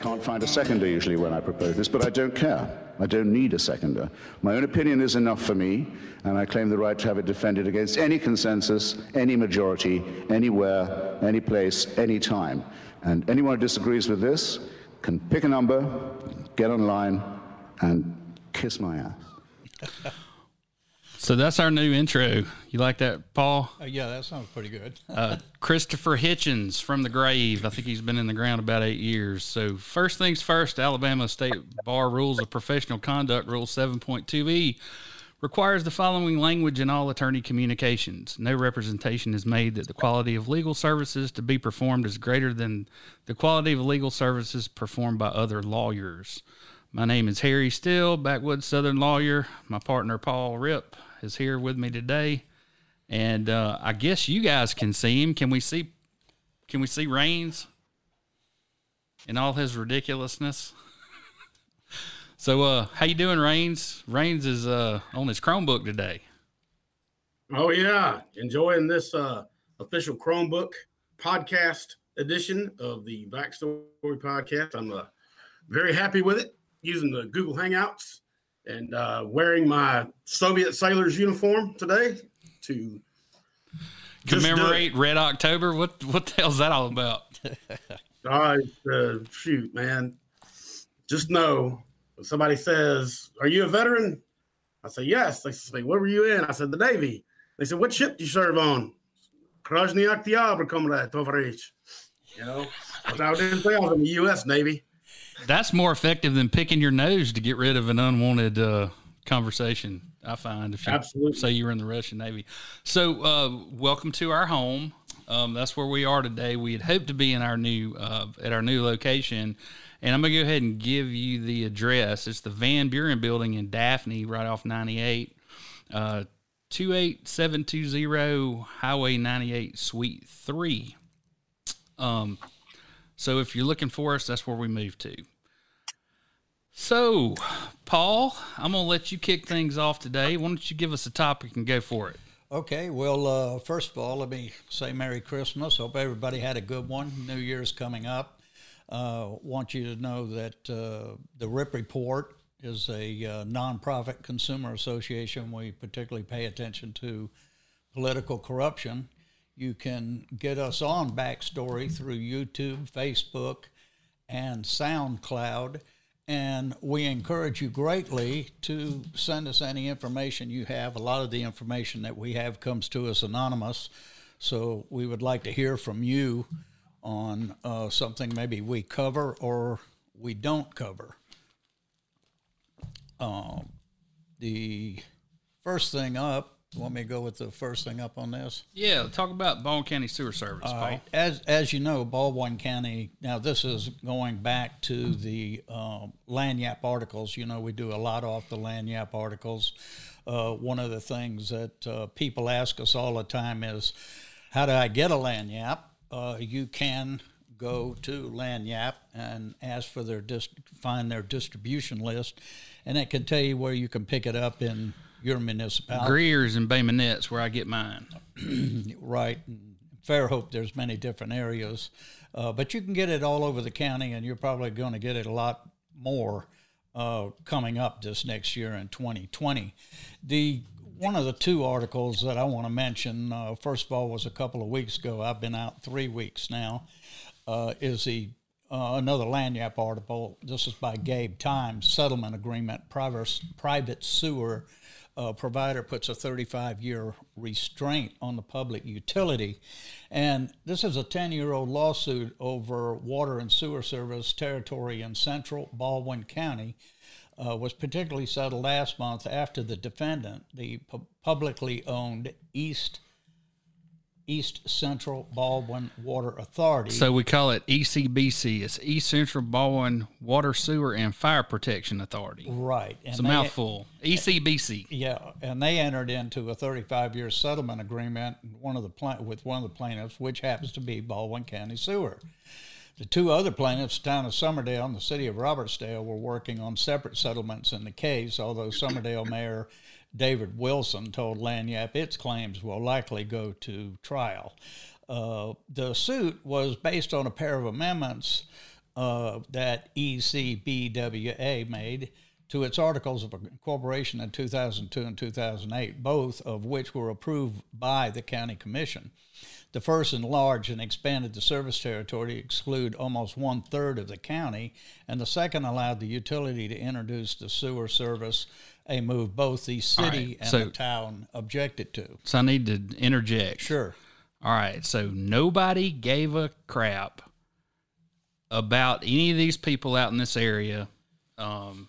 can't find a seconder usually when I propose this, but I don't care. I don't need a seconder. My own opinion is enough for me, and I claim the right to have it defended against any consensus, any majority, anywhere, any place, any time. And anyone who disagrees with this can pick a number, get online, and kiss my ass. So that's our new intro. You like that, Paul? Uh, yeah, that sounds pretty good. uh, Christopher Hitchens from the grave. I think he's been in the ground about eight years. So, first things first, Alabama State Bar Rules of Professional Conduct, Rule 7.2e, requires the following language in all attorney communications. No representation is made that the quality of legal services to be performed is greater than the quality of legal services performed by other lawyers. My name is Harry Still, backwoods Southern lawyer. My partner, Paul Ripp, is here with me today, and uh, I guess you guys can see him. Can we see? Can we see Raines in all his ridiculousness? so, uh, how you doing, Raines? Raines is uh, on his Chromebook today. Oh yeah, enjoying this uh, official Chromebook podcast edition of the Backstory podcast. I'm uh, very happy with it. Using the Google Hangouts and uh, wearing my Soviet sailor's uniform today to commemorate Red October. What what the hell's that all about? uh, uh, shoot, man. Just know when somebody says, "Are you a veteran?" I say, "Yes." They say, "What were you in?" I said, "The Navy." They said, "What ship do you serve on?" Krasny Oktyabr, comrade, tovarich. You know, I didn't say I was in the U.S. Navy. That's more effective than picking your nose to get rid of an unwanted uh, conversation. I find if you Absolutely. say you're in the Russian Navy. So, uh, welcome to our home. Um, that's where we are today. We had hoped to be in our new uh, at our new location, and I'm gonna go ahead and give you the address. It's the Van Buren Building in Daphne, right off 98, uh, 28720 Highway 98, Suite Three. Um, so if you're looking for us, that's where we move to. So, Paul, I'm going to let you kick things off today. Why don't you give us a topic and go for it? Okay. Well, uh, first of all, let me say Merry Christmas. Hope everybody had a good one. New Year's coming up. Uh, want you to know that uh, the Ripp Report is a uh, nonprofit consumer association. We particularly pay attention to political corruption you can get us on Backstory through YouTube, Facebook, and SoundCloud. And we encourage you greatly to send us any information you have. A lot of the information that we have comes to us anonymous. So we would like to hear from you on uh, something maybe we cover or we don't cover. Uh, the first thing up want me to go with the first thing up on this? Yeah, talk about Baldwin County Sewer Service, Paul. As as you know, Baldwin County. Now this is going back to the uh, Lagniappe articles. You know, we do a lot off the Lagniappe articles. Uh, one of the things that uh, people ask us all the time is, "How do I get a Lagniappe?" Uh, you can go to Lagniappe and ask for their dist- find their distribution list, and it can tell you where you can pick it up in your municipality. Greer's and Bay Minette's where I get mine. right. And Fairhope, there's many different areas, uh, but you can get it all over the county, and you're probably going to get it a lot more uh, coming up this next year in 2020. The one of the two articles that I want to mention, uh, first of all, was a couple of weeks ago. I've been out three weeks now. Uh, is the uh, another Lagniappe article. This is by Gabe Tynes settlement agreement private private sewer uh, provider puts a 35 year restraint on the public utility. And this is a 10 year old lawsuit over water and sewer service territory in central Baldwin County. Uh, was particularly settled last month after the defendant, the pu- publicly owned East East Central Baldwin Water Authority. So we call it ECBC. It's East Central Baldwin Water, Sewer, and Fire Protection Authority. Right. And it's a they, mouthful. ECBC. Yeah, and they entered into a 35-year settlement agreement one of the pla- with one of the plaintiffs, which happens to be Baldwin County Sewer. The two other plaintiffs, town of Summerdale and the city of Robertsdale, were working on separate settlements in the case, although Summerdale Mayor David Wilson told Lagniappe its claims will likely go to trial. Uh, the suit was based on a pair of amendments uh, that ECBWA made to its articles of incorporation in 2002 and 2008, both of which were approved by the county commission. The first enlarged and expanded the service territory to exclude almost one third of the county, and the second allowed the utility to introduce the sewer service, a move both the city right, and so- the town objected to. So I need to interject. Sure. All right. So nobody gave a crap about any of these people out in this area. Um,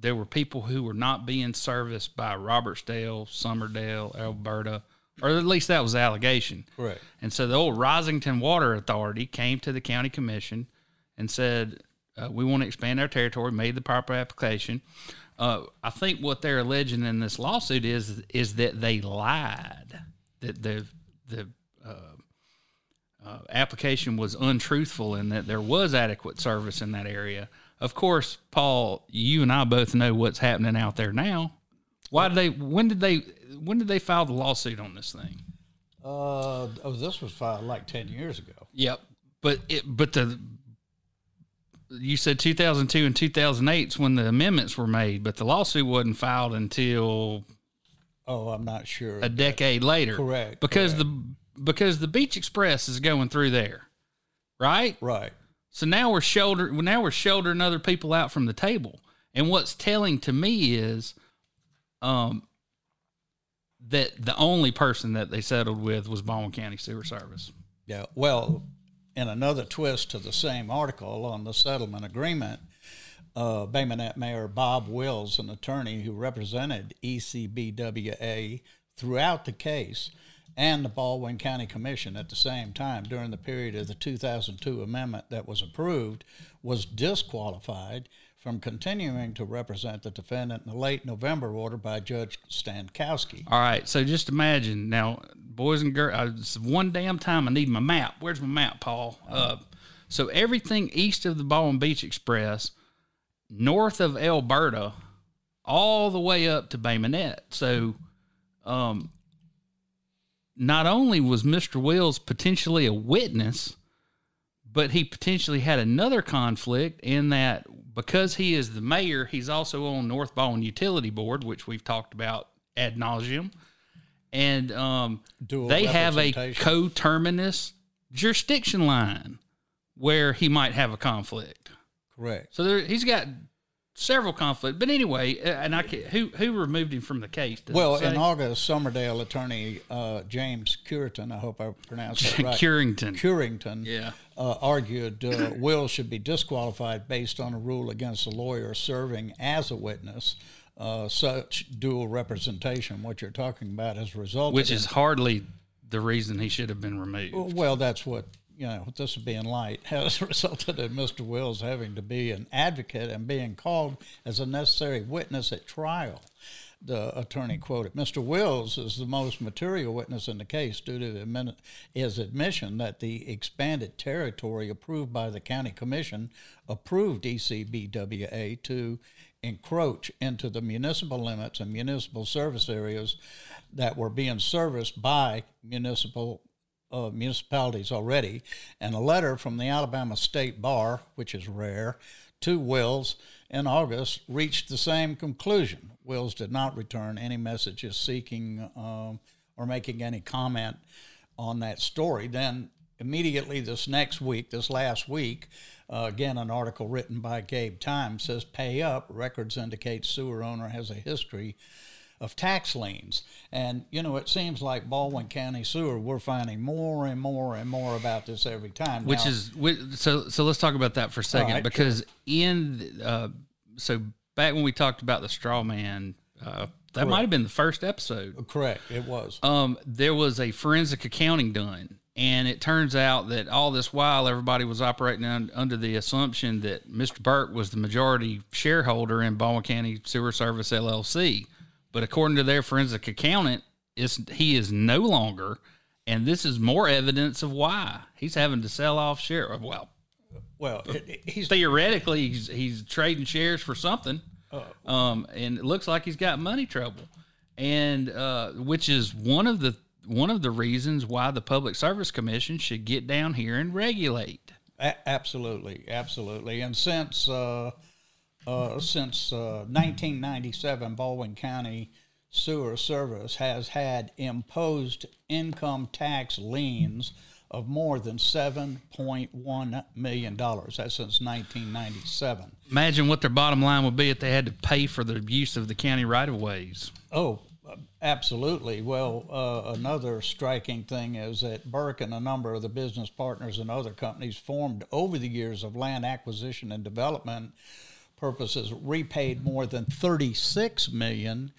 there were people who were not being serviced by Robertsdale, Summerdale, Alberta, or at least that was the allegation. Correct. And so the old Rosinton Water Authority came to the county commission and said, uh, "We want to expand our territory." Made the proper application. Uh, I think what they're alleging in this lawsuit is is that they lied, that the the uh, uh, application was untruthful, and that there was adequate service in that area. Of course, Paul, you and I both know what's happening out there now. Why did they? When did they? When did they file the lawsuit on this thing? Uh, oh, this was filed like 10 years ago. Yep. But it but the you said 2002 and 2008 is when the amendments were made, but the lawsuit wasn't filed until Oh, I'm not sure. a decade later. Correct, Because the because the Beach Express is going through there. Right? right. So now we're shoulder now we're shouldering other people out from the table. And what's telling to me is um that the only person that they settled with was Baldwin County Sewer Service. Yeah. Well, in another twist to the same article on the settlement agreement, uh, Bay Minette Mayor Bob Wills, an attorney who represented ECBWA throughout the case, and the Baldwin County Commission at the same time during the period of the 2002 amendment that was approved, was disqualified from continuing to represent the defendant in the late November order by Judge Stankowski. All right, so just imagine now, boys and girls. One damn time I need my map. Where's my map, Paul? Uh, so everything east of the Baldwin Beach Express, north of Alberta, all the way up to Bay Minette. So, um, not only was Mister Wills potentially a witness, but he potentially had another conflict in that because he is the mayor, he's also on North Baldwin Utility Board, which we've talked about ad nauseum, and um, they have a coterminous jurisdiction line where he might have a conflict. Correct. So there, he's got several conflicts. But anyway, uh, and I can, who who removed him from the case? Well, in August, Summerdale attorney uh, James Curitan, I hope I pronounced that right. Curington. Curington Yeah. Uh, argued uh, Will should be disqualified based on a rule against a lawyer serving as a witness. Uh, such dual representation, what you're talking about, has resulted which in- is hardly the reason he should have been removed. well, that's what you know. This would be in light has resulted in Mr. Wills having to be an advocate and being called as a necessary witness at trial. The attorney quoted, "Mr. Wills is the most material witness in the case due to his admission that the expanded territory approved by the county commission approved ECBWA to." encroach into the municipal limits and municipal service areas that were being serviced by municipal uh, municipalities already, and a letter from the Alabama State Bar, which is rare, to Wills in August reached the same conclusion. Wills did not return any messages seeking um, or making any comment on that story. Then, immediately this next week, this last week, uh, again, an article written by Gabe Time says pay up. Records indicate sewer owner has a history of tax liens. And, you know, it seems like Baldwin County Sewer, we're finding more and more and more about this every time. which Now- is so so let's talk about that for a second right, because in uh, so back when we talked about the straw man uh, that might have been the first episode correct, it was. um, there was a forensic accounting done and it turns out that all this while everybody was operating un- under the assumption that Mr. Burke was the majority shareholder in Baldwin County Sewer Service LLC but according to their forensic accountant is he is no longer and this is more evidence of why. He's having to sell off share well well, he's theoretically he's, he's trading shares for something. Um, and it looks like he's got money trouble. And uh, which is one of the one of the reasons why the public service commission should get down here and regulate. A- absolutely, absolutely. And since uh, uh, since uh, 1997, Baldwin County Sewer Service has had imposed income tax liens of more than $7.1 million. That's since 1997. Imagine what their bottom line would be if they had to pay for the use of the county right of ways. Oh, absolutely. Well, uh, another striking thing is that Burke and a number of the business partners and other companies formed over the years of land acquisition and development purposes repaid more than 36 million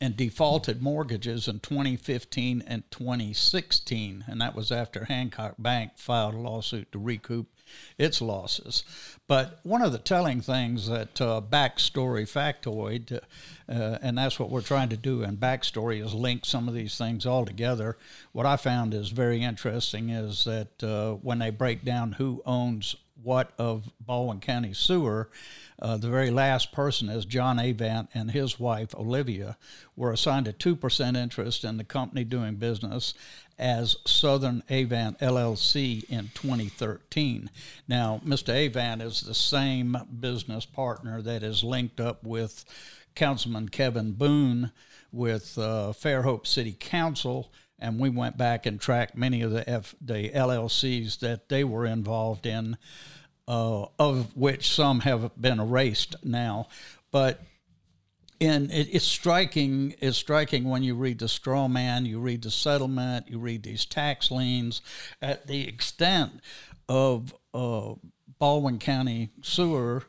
and defaulted mortgages in 2015 and 2016 and that was after Hancock Bank filed a lawsuit to recoup its losses. But one of the telling things that uh, Backstory Factoid, uh, and that's what we're trying to do in Backstory, is link some of these things all together. What I found is very interesting is that uh, when they break down who owns what of Baldwin County Sewer, uh, the very last person is John Avant and his wife Olivia were assigned a 2% interest in the company doing business as Southern Avant LLC in 2013. Now, Mr. Avant is the same business partner that is linked up with Councilman Kevin Boone with uh, Fairhope City Council and we went back and tracked many of the F, the LLCs that they were involved in uh, of which some have been erased now. But and it, it's striking. It's striking when you read the straw man, you read the settlement, you read these tax liens, at the extent of uh, Baldwin County sewer.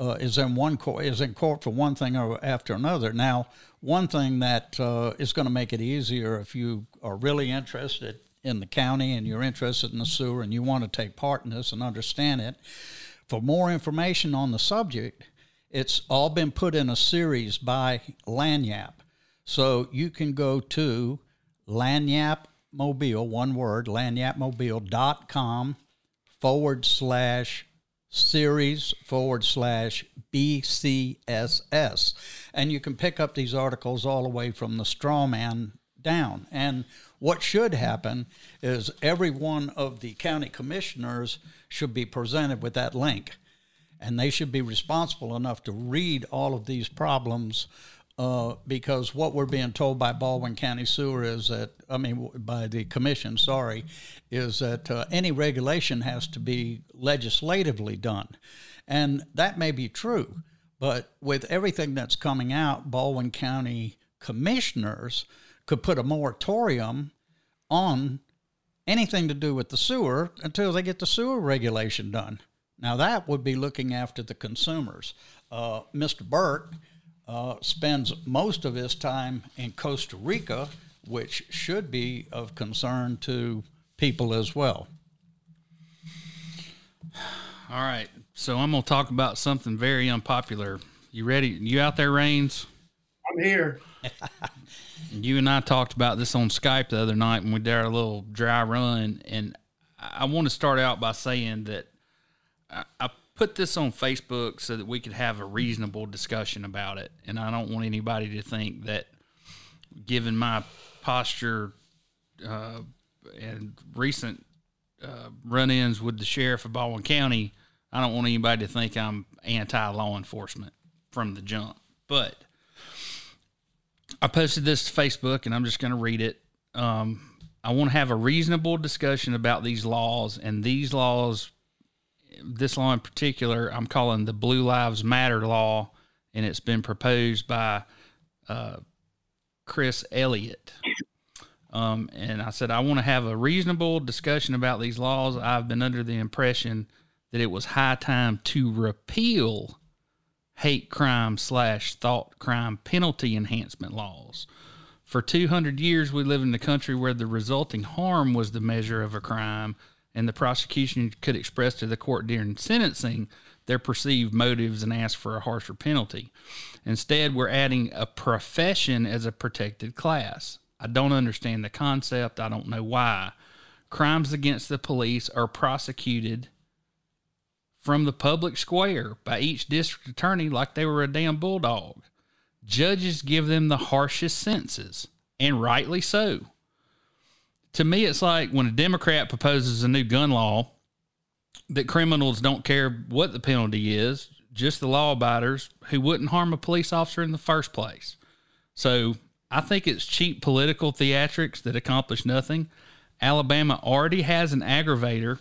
Uh, is in one court is in court for one thing or after another. Now, one thing that uh, is going to make it easier if you are really interested in the county and you're interested in the sewer and you want to take part in this and understand it, for more information on the subject, it's all been put in a series by Lagniappe. So you can go to Lagniappe Mobile, one word, lagniappemobile.com forward slash series forward slash BCSS. And you can pick up these articles all the way from the straw man down. And what should happen is every one of the county commissioners should be presented with that link. And they should be responsible enough to read all of these problems uh, because what we're being told by Baldwin County Sewer is that, I mean, by the commission, sorry, is that uh, any regulation has to be legislatively done. And that may be true, but with everything that's coming out, Baldwin County commissioners could put a moratorium on anything to do with the sewer until they get the sewer regulation done. Now, that would be looking after the consumers. Uh, Mr. Burke uh, spends most of his time in Costa Rica, which should be of concern to people as well. All right. So I'm going to talk about something very unpopular. You ready? You out there, Raines? I'm here. you and I talked about this on Skype the other night when we did our little dry run, and I want to start out by saying that I, put this on Facebook so that we could have a reasonable discussion about it, and I don't want anybody to think that, given my posture uh, and recent uh, run-ins with the sheriff of Baldwin County, I don't want anybody to think I'm anti-law enforcement from the jump, but I posted this to Facebook and I'm just going to read it. Um, I want to have a reasonable discussion about these laws and these laws, this law in particular, I'm calling the Blue Lives Matter law, and it's been proposed by uh, Chris Elliott. Um, and I said, I want to have a reasonable discussion about these laws. I've been under the impression that it was high time to repeal hate crime slash thought crime penalty enhancement laws. For 200 years, we lived in a country where the resulting harm was the measure of a crime, and the prosecution could express to the court during sentencing their perceived motives and ask for a harsher penalty. Instead, we're adding a profession as a protected class. I don't understand the concept. I don't know why. Crimes against the police are prosecuted from the public square by each district attorney like they were a damn bulldog. Judges give them the harshest sentences, and rightly so. To me, it's like when a Democrat proposes a new gun law, that criminals don't care what the penalty is, just the law abiders who wouldn't harm a police officer in the first place. So I think it's cheap political theatrics that accomplish nothing. Alabama already has an aggravator,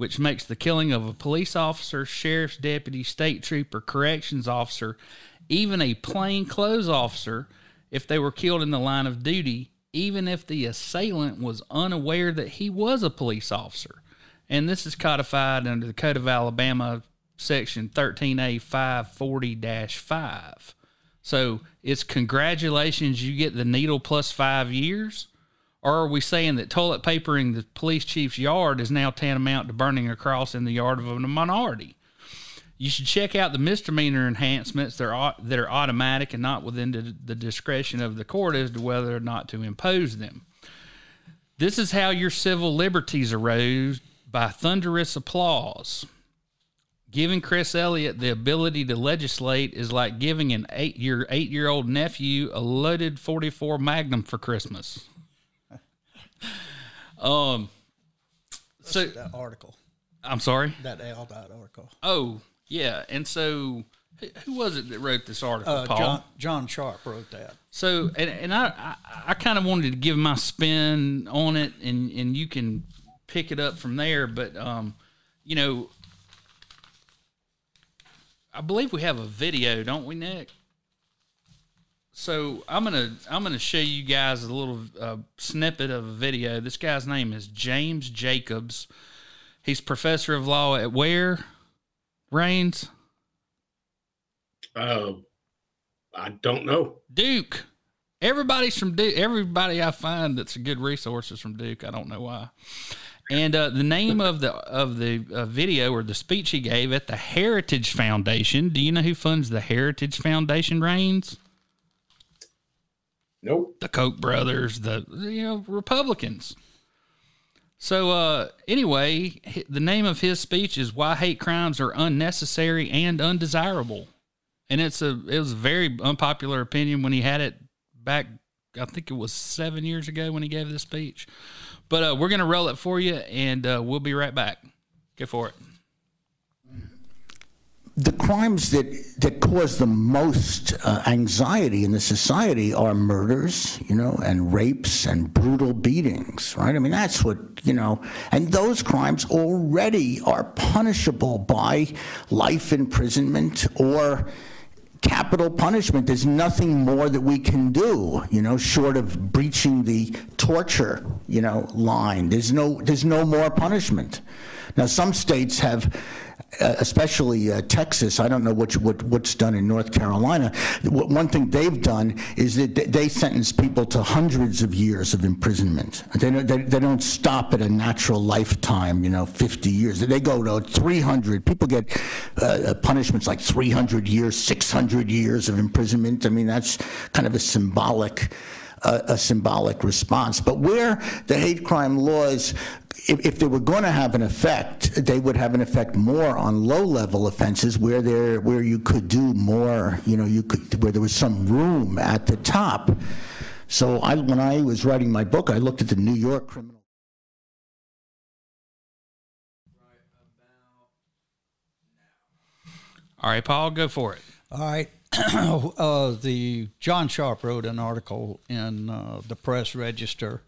which makes the killing of a police officer, sheriff's deputy, state trooper, corrections officer, even a plain clothes officer, if they were killed in the line of duty, even if the assailant was unaware that he was a police officer. And this is codified under the Code of Alabama, Section 13A 540 5. So it's congratulations, you get the needle plus five years. Or are we saying that toilet papering the police chief's yard is now tantamount to burning a cross in the yard of a minority? You should check out the misdemeanor enhancements that are, that are automatic and not within the, discretion of the court as to whether or not to impose them. This is how your civil liberties arose by thunderous applause. Giving Chris Elliott the ability to legislate is like giving an eight your eight year old nephew a loaded 44 Magnum for Christmas. um, so that article, I'm sorry. that Al dot article. Oh yeah, and so who- who was it that wrote this article? Uh, Paul. John, John Sharp wrote that. So, and, and I, I, I kind of wanted to give my spin on it, and, and you can pick it up from there. But, um, you know, I believe we have a video, don't we, Nick? So I'm gonna I'm gonna show you guys a little uh, snippet of a video. This guy's name is James Jacobs. He's professor of law at where? Raines Uh, I don't know. Duke. Everybody's from Duke. Everybody I find that's a good resource is from Duke. I don't know why. And uh, the name of the of the uh, video or the speech he gave at the Heritage Foundation. Do you know who funds the Heritage Foundation? Raines, Nope. the Koch brothers, the you know Republicans. So uh, anyway, the name of his speech is "Why Hate Crimes Are Unnecessary and Undesirable," and it's a it was a very unpopular opinion when he had it back. I think it was seven years ago when he gave this speech. But uh, we're gonna roll it for you, and uh, we'll be right back. Go for it. The crimes that, that cause the most uh, anxiety in the society are murders, you know, and rapes and brutal beatings, right? I mean, that's what, you know, and those crimes already are punishable by life imprisonment or capital punishment. There's nothing more that we can do, you know, short of breaching the torture, you know, line. There's no, there's no more punishment. Now, some states have, especially uh, Texas. I don't know what, what what's done in North Carolina. One thing they've done is that they sentence people to hundreds of years of imprisonment. They don't, they, they don't stop at a natural lifetime, you know, 50 years. They go to 300. People get uh, punishments like 300 years, 600 years of imprisonment. I mean, that's kind of a symbolic a, a symbolic response. But where the hate crime laws, if, if they were going to have an effect, they would have an effect more on low-level offenses where there where you could do more. You know, you could where there was some room at the top. So I, when I was writing my book, I looked at the New York criminal. All right, Paul, go for it. All right. uh, the John Sharp wrote an article in uh, the Press Register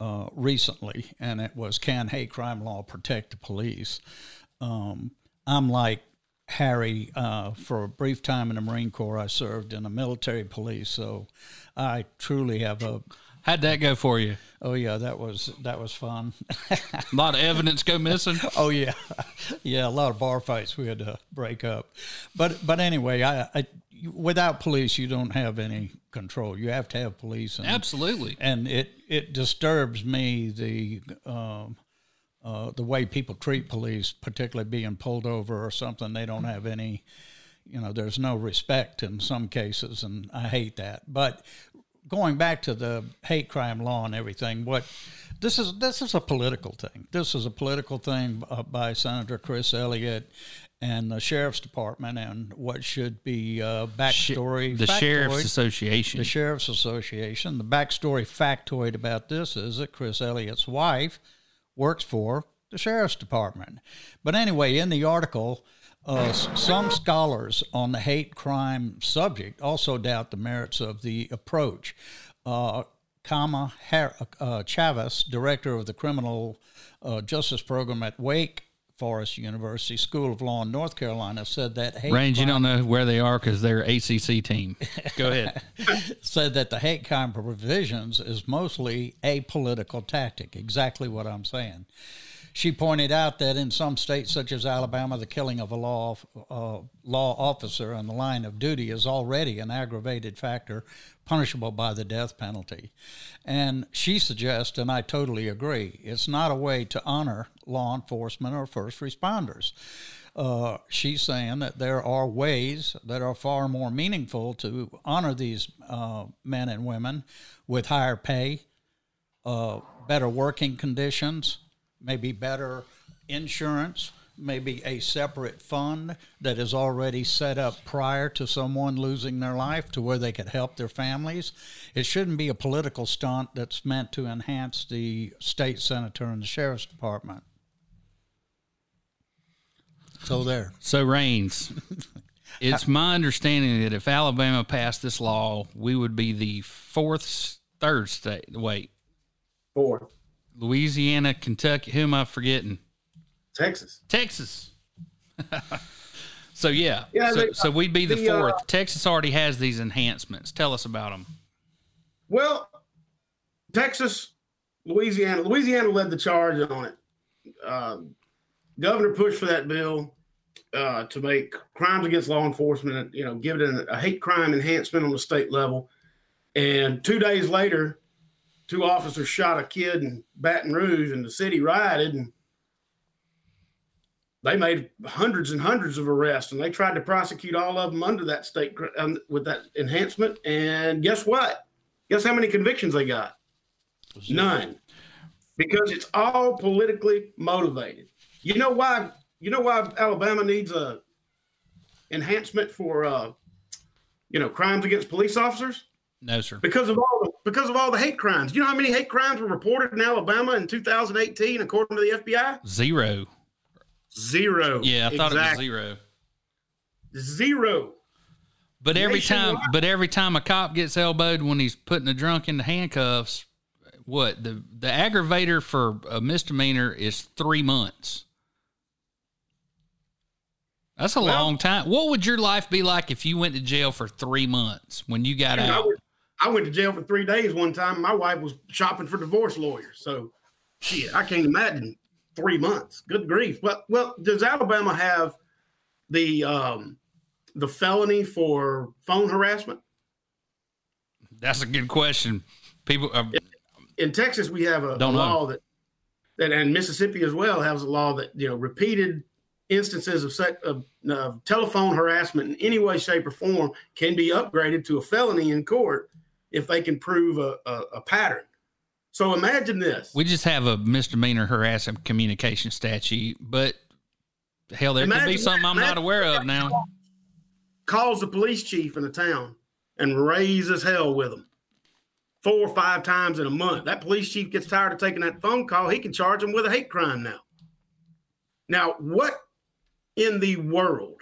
uh, recently, and it was "Can Hate Crime Law Protect the Police?" Um, I'm like Harry. Uh, for a brief time in the Marine Corps, I served in the military police, so I truly have a. How'd that go for you? Oh yeah, that was that was fun. A lot of evidence go missing. Oh yeah, yeah. A lot of bar fights we had to break up, but but anyway, I, I without police you don't have any control. You have to have police. And, Absolutely. And it it disturbs me the um, uh, the way people treat police, particularly being pulled over or something. They don't have any. You know, there's no respect in some cases, and I hate that. But going back to the hate crime law and everything, what this is this is a political thing. This is a political thing uh, by Senator Chris Elliott and the sheriff's department, and what should be uh, backstory. The Sheriff's. Association. The Sheriff's Association. The backstory factoid about this is that Chris Elliott's wife works for the sheriff's department. But anyway, in the article, uh, some scholars on the hate crime subject also doubt the merits of the approach. Uh, Kami uh, Chavis, director of the criminal uh, justice program at Wake Forest University School of Law in North Carolina, said that hate Range, crime, you don't know where they are because they're ACC team. Go ahead. said that the hate crime provisions is mostly a political tactic. Exactly what I'm saying. She pointed out that in some states, such as Alabama, the killing of a law uh, law officer in the line of duty is already an aggravated factor punishable by the death penalty. And she suggests, and I totally agree, it's not a way to honor law enforcement or first responders. Uh, she's saying that there are ways that are far more meaningful to honor these uh, men and women with higher pay, uh, better working conditions, maybe better insurance, maybe a separate fund that is already set up prior to someone losing their life to where they could help their families. It shouldn't be a political stunt that's meant to enhance the state senator and the sheriff's department. So there. So Raines. it's my understanding that if Alabama passed this law, we would be the fourth, third state. Wait, fourth. Louisiana, Kentucky. Who am I forgetting? Texas. Texas. so yeah, yeah. So, they, so we'd be the, the uh, fourth. Uh, Texas already has these enhancements. Tell us about them. Well, Texas, Louisiana. Louisiana led the charge on it. Uh, governor pushed for that bill uh, to make crimes against law enforcement, you know, give it a, a hate crime enhancement on the state level. And two days later, two officers shot a kid in Baton Rouge, and the city rioted, and they made hundreds and hundreds of arrests, and they tried to prosecute all of them under that state um, with that enhancement. And guess what? Guess how many convictions they got? None, because it's all politically motivated. You know why? You know why Alabama needs a enhancement for uh, you know crimes against police officers? No, sir. Because of all the, because of all the hate crimes. You know how many hate crimes were reported in Alabama in 2018, according to the FBI? Zero. Zero. Yeah, I thought it was zero. Zero. But every time, but every time a cop gets elbowed when he's putting a drunk into handcuffs, what the the aggravator for a misdemeanor is three months. That's a well, long time. What would your life be like if you went to jail for three months when you got out? I went to jail for three days one time. My wife was shopping for divorce lawyers. So, shit, I can't imagine three months. Good grief. Well, well, does Alabama have the um, the felony for phone harassment? That's a good question. People uh, in, Texas, we have a, a law that that, and Mississippi as well has a law that you know repeated instances of, of telephone harassment in any way, shape, or form can be upgraded to a felony in court if they can prove a, a, a pattern. So imagine this. We just have a misdemeanor harassment communication statute, but hell, there imagine, could be something I'm not aware of now. Calls the police chief in the town and raises hell with them four or five times in a month. That police chief gets tired of taking that phone call. He can charge them with a hate crime now. Now, what in the world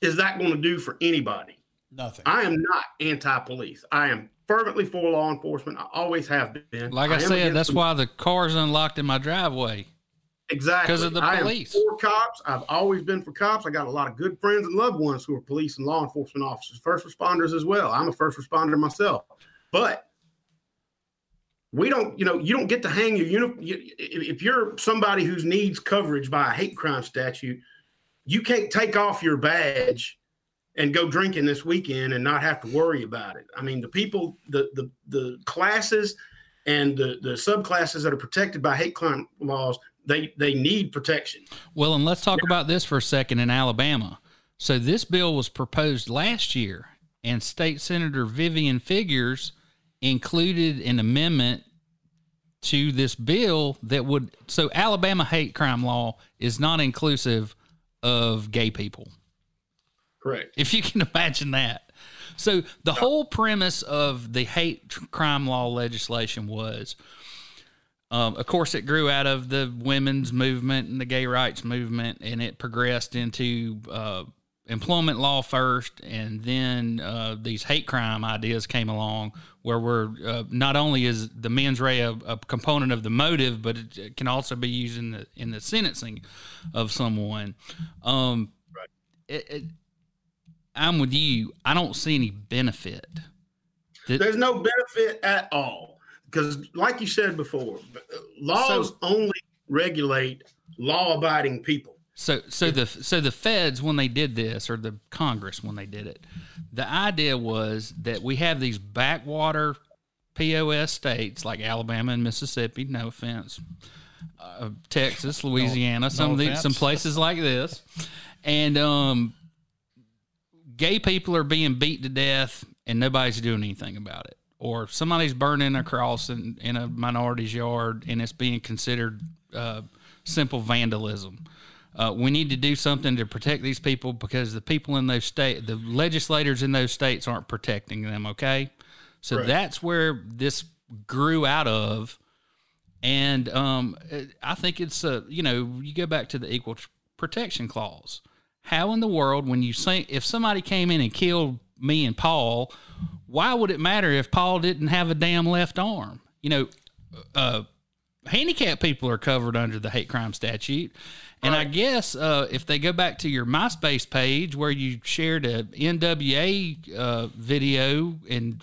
is that going to do for anybody? Nothing. I am not anti-police. I am fervently for law enforcement. I always have been. Like I, I said, that's why the car's unlocked in my driveway. Exactly. Because of the police. For cops. I've always been for cops. I got a lot of good friends and loved ones who are police and law enforcement officers, first responders as well. I'm a first responder myself. But we don't, you know, you don't get to hang your uniform. If you're somebody who needs coverage by a hate crime statute, you can't take off your badge and go drinking this weekend and not have to worry about it. I mean, the people, the the the classes and the the subclasses that are protected by hate crime laws, they they need protection. Well, and let's talk yeah. about this for a second in Alabama. So this bill was proposed last year, and State Senator Vivian Figures included an amendment to this bill that would so Alabama hate crime law is not inclusive of gay people. Correct. If you can imagine that. So the whole premise of the hate crime law legislation was Um, of course, it grew out of the women's movement and the gay rights movement, and it progressed into uh, employment law first, and then uh, these hate crime ideas came along, where we're uh, not only is the mens rea a, a, component of the motive, but it can also be used in the in the sentencing of someone. Um, right. It, it, I'm with you. I don't see any benefit. That, There's no benefit at all because, like you said before, laws so, only regulate law-abiding people. So, so the so the feds when they did this, or the Congress when they did it, the idea was that we have these backwater POS states like Alabama and Mississippi. No offense, uh, Texas, Louisiana, no, some no of these, some places like this, and um, gay people are being beat to death, and nobody's doing anything about it. Or somebody's burning a cross in, in a minority's yard, and it's being considered uh, simple vandalism uh, we need to do something to protect these people because the people in those state, the legislators in those states aren't protecting them. Okay, so right. that's where this grew out of, and um, I think it's a you know you go back to the equal protection clause. How in the world, when you say if somebody came in and killed me and Paul, why would it matter if Paul didn't have a damn left arm? You know, uh, handicapped people are covered under the hate crime statute and right. I guess uh, if they go back to your MySpace page where you shared a NWA uh, video in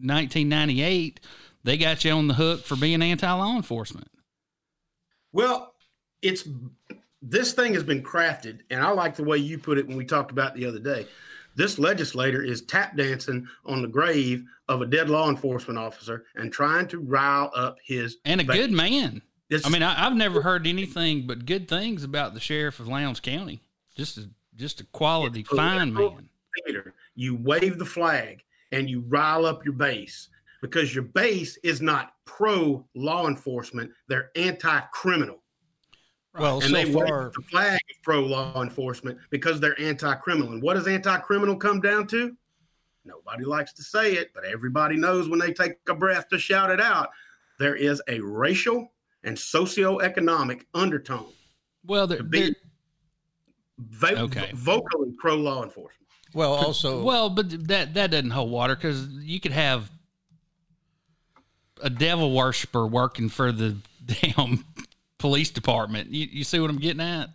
1998, they got you on the hook for being anti-law enforcement. Well, it's this thing has been crafted, and I like the way you put it when we talked about the other day. This legislator is tap dancing on the grave of a dead law enforcement officer and trying to rile up his and a base. good man. It's, I mean, I, have never heard anything but good things about the sheriff of Lowndes County. Just a just a quality fine man. Peter, you wave the flag and you rile up your base because your base is not pro law enforcement; they're anti criminal. Well, and so they far, the flag of pro law enforcement because they're anti criminal. And what does anti criminal come down to? Nobody likes to say it, but everybody knows when they take a breath to shout it out. There is a racial and socioeconomic undertone. Well, they're, be vo- okay. vocally pro law enforcement. Well, also, well, but that that doesn't hold water because you could have a devil worshiper working for the damn police department. You, you see what I'm getting at?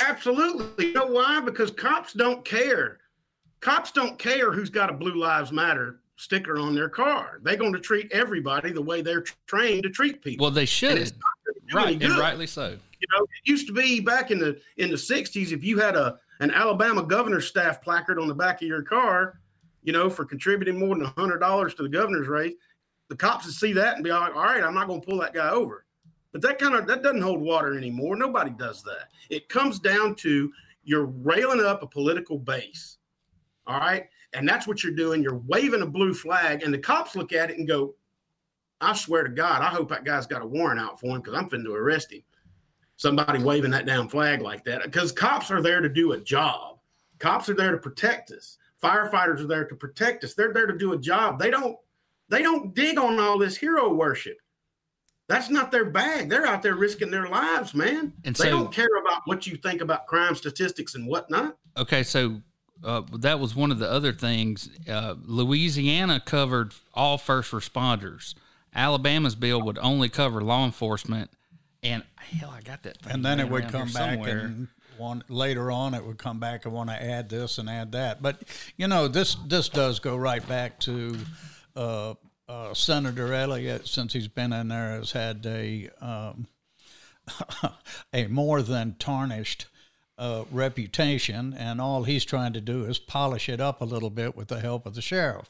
Absolutely. You know why? Because cops don't care. Cops don't care who's got a Blue Lives Matter sticker on their car. They're going to treat everybody the way they're trained to treat people. Well, they should. right, and rightly so. You know, it used to be back in the in the '60s if you had a an Alabama governor's staff placard on the back of your car, you know, for contributing more than hundred dollars to the governor's race, the cops would see that and be like, "All right, I'm not going to pull that guy over." But that kind of that doesn't hold water anymore. Nobody does that. It comes down to you're railing up a political base. All right. And that's what you're doing. You're waving a blue flag, and the cops look at it and go, I swear to God, I hope that guy's got a warrant out for him because I'm finna arrest him. Somebody waving that damn flag like that. Because cops are there to do a job. Cops are there to protect us. Firefighters are there to protect us. They're there to do a job. They don't they don't dig on all this hero worship. That's not their bag. They're out there risking their lives, man. And they so, don't care about what you think about crime statistics and whatnot. Okay, so uh, that was one of the other things. Uh, Louisiana covered all first responders. Alabama's bill would only cover law enforcement. And hell, I got that. and then it would come back and one later on it would come back and want to add this and add that. But you know, this this does go right back to uh, uh Senator Elliott, since he's been in there, has had a um, a more than tarnished uh, reputation, and all he's trying to do is polish it up a little bit with the help of the sheriff.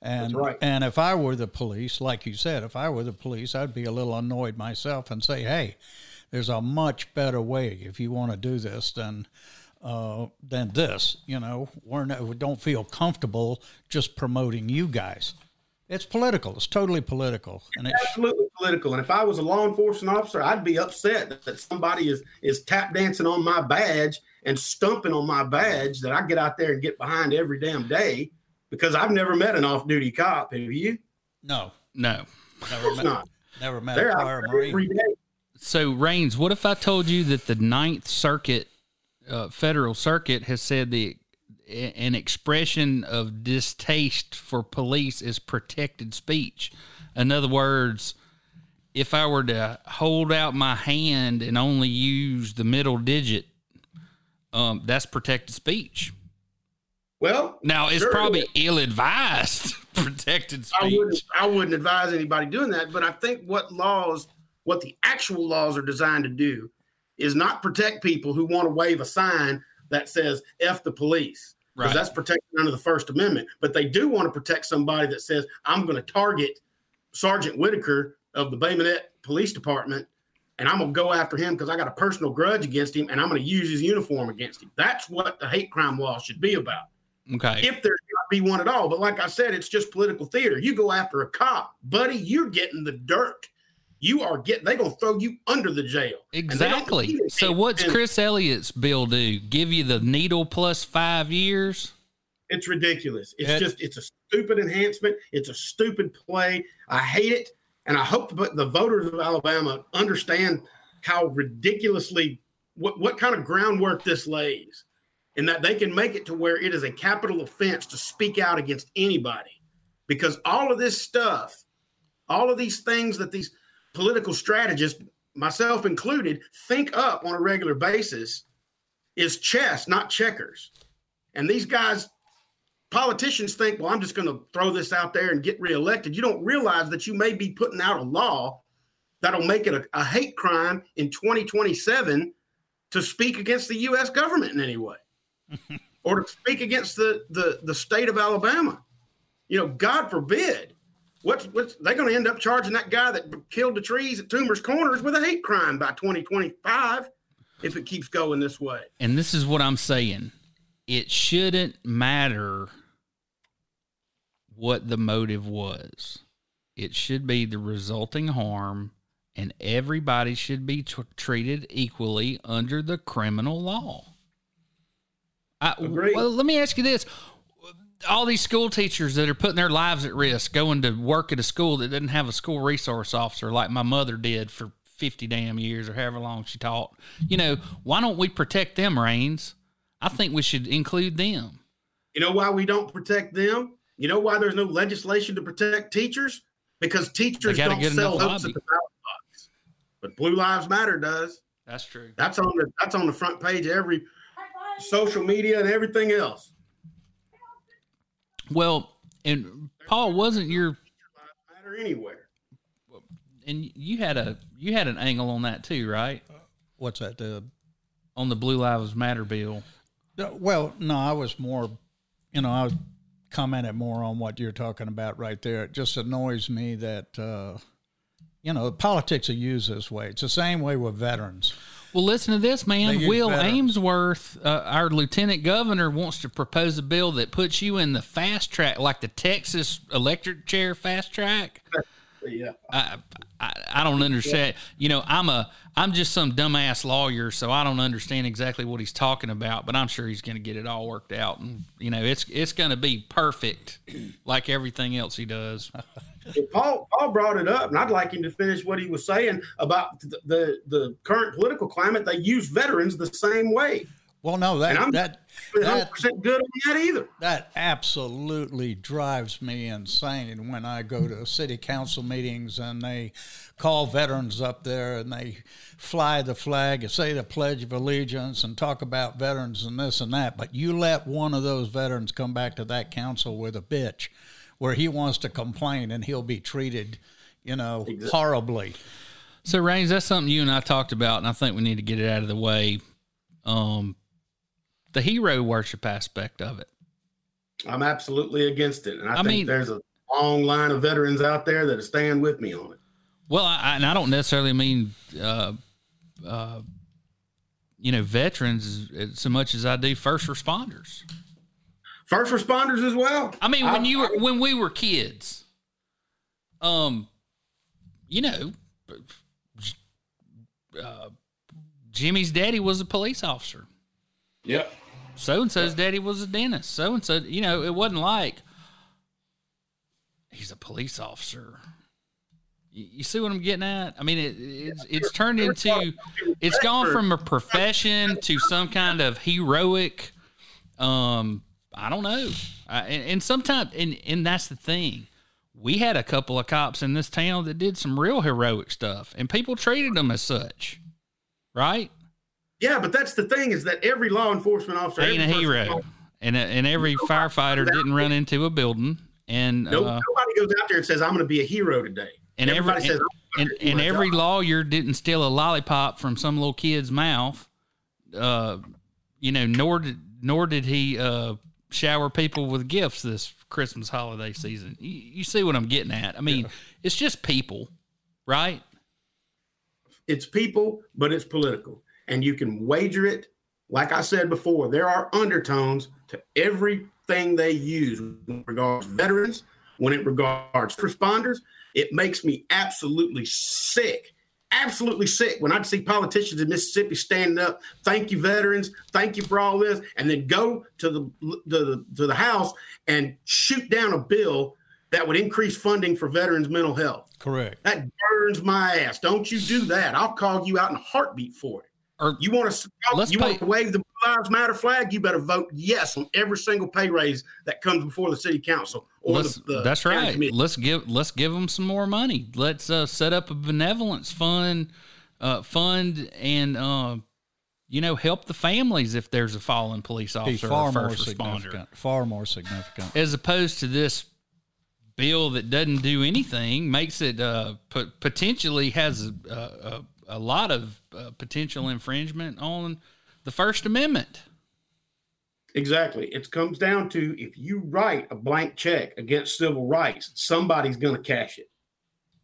And right. and if I were the police, like you said, if I were the police, I'd be a little annoyed myself and say, "Hey, there's a much better way if you want to do this than." Uh, than this, you know, we're no, we don't feel comfortable just promoting you guys. It's political. It's totally political. And it's absolutely political. And if I was a law enforcement officer, I'd be upset that, that somebody is is tap dancing on my badge and stumping on my badge that I get out there and get behind every damn day because I've never met an off duty cop. Have you? No. No. Never met. Not. Never met They're a out prior there Marine. every day. So, Raines, what if I told you that the Ninth Circuit, uh, Federal Circuit, has said the an expression of distaste for police is protected speech? In other words, if I were to hold out my hand and only use the middle digit, um, that's protected speech. Well, Now, it's sure, probably ill-advised protected I wouldn't speech. I wouldn't advise anybody doing that, but I think what laws, what the actual laws are designed to do is not protect people who want to wave a sign that says F the police. Because Right. that's protected under the First Amendment. But they do want to protect somebody that says, I'm going to target Sergeant Whitaker of the Bay Minette Police Department and I'm going to go after him because I got a personal grudge against him and I'm going to use his uniform against him. That's what the hate crime law should be about Okay. if there's not be one at all. But like I said, it's just political theater. You go after a cop, buddy, you're getting the dirt. You are getting. They're gonna throw you under the jail. And they don't Exactly. So what's And Chris Elliott's bill do? Give you the needle plus five years? It's ridiculous. It's It- just. It's a stupid enhancement. It's a stupid play. I hate it, and I hope the, the voters of Alabama understand how ridiculously what what kind of groundwork this lays, and that they can make it to where it is a capital offense to speak out against anybody, because all of this stuff, all of these things that these political strategists, myself included, think up on a regular basis, is chess, not checkers. And these guys, politicians think, well, I'm just going to throw this out there and get reelected. You don't realize that you may be putting out a law that'll make it a, a hate crime in 2027 to speak against the U.S. government in any way or to speak against the, the, the state of Alabama. You know, God forbid. What's, what's they're going to end up charging that guy that killed the trees at Toomer's Corners with a hate crime by 2025 if it keeps going this way. And this is what I'm saying. It shouldn't matter what the motive was. It should be the resulting harm, and everybody should be tr- treated equally under the criminal law. I, well, let me ask you this: all these school teachers that are putting their lives at risk going to work at a school that doesn't have a school resource officer like my mother did for 50 damn years or however long she taught you know why don't we protect them Raines i think we should include them You know why we don't protect them? You know why there's no legislation to protect teachers? Because teachers don't sell votes at the ballot box. But Blue Lives Matter does. that's true That's on the that's on the front page of every social media and everything else. Well and paul wasn't your matter anywhere. and you had a you had an angle on that too right What's that? The on the blue lives matter bill Uh, Well, no, I was more, you know, I was commented more on what you're talking about right there. It just annoys me that, uh, you know, politics are used this way. It's the same way with veterans. Well, listen to this, man. Will veterans. Ainsworth, uh, our lieutenant governor, wants to propose a bill that puts you in the fast track, like the Texas electric chair fast track. Yeah. I, I, I don't understand. You know, I'm a I'm just some dumbass lawyer, so I don't understand exactly what he's talking about. But I'm sure he's going to get it all worked out, and you know, it's it's going to be perfect, like everything else he does. Paul Paul brought it up, and I'd like him to finish what he was saying about the the, the current political climate. They use veterans the same way. Well, no, And I'm that that 100% good on that either. that absolutely drives me insane And when I go to city council meetings and they call veterans up there and they fly the flag and say the Pledge of Allegiance and talk about veterans and this and that. But you let one of those veterans come back to that council with a bitch where he wants to complain and he'll be treated, you know, horribly. So, Raines, that's something you and I talked about, and I think we need to get it out of the way. Um, the hero worship aspect of it. I'm absolutely against it, and I, I think mean- there's a long line of veterans out there that are staying with me on it. Well, I, and I don't necessarily mean, uh, uh, you know, veterans as, so much as I do first responders. First responders as well. I mean, when I- you were when we were kids, um, you know, uh, Jimmy's daddy was a police officer. Yep. So and so's daddy was a dentist. So and so, you know, it wasn't like he's a police officer. You see what I'm getting at? I mean, it, it's it's turned into it's gone from a profession to some kind of heroic. Um, I don't know, uh, and, and sometimes, and and that's the thing. We had a couple of cops in this town that did some real heroic stuff, and people treated them as such, right? Yeah, but that's the thing is that every law enforcement officer Ain't a hero, and and every firefighter didn't run into a building, and No, uh, nobody goes out there and says, "I'm going to be a hero today." and every everybody says, and, and, and every job." lawyer didn't steal a lollipop from some little kid's mouth uh you know nor did nor did he uh shower people with gifts this christmas holiday season you, you see what i'm getting at i mean it's just people right it's people, but it's political. And you can wager it. Like I said before, there are undertones to everything they use when it regards veterans, when it regards responders. It makes me absolutely sick. Absolutely sick when I see politicians in Mississippi standing up, thank you, veterans, thank you for all this, and then go to the to the, to the House and shoot down a bill that would increase funding for veterans' mental health. Correct. That burns my ass. Don't you do that. I'll call you out in a heartbeat for it. or You want to oh, Let's you pay- want to wave the Blue Lives Matter flag? You better vote yes on every single pay raise that comes before the city council let's, the, the that's right committee. let's give let's give them some more money let's uh set up a benevolence fund uh fund and uh you know help the families if there's a fallen police Be officer or far more first responder significant. Far more significant. as opposed to this bill that doesn't do anything makes it uh pot- potentially has a, a, a lot of uh, potential infringement on the first amendment Exactly. It comes down to if you write a blank check against civil rights, somebody's going to cash it.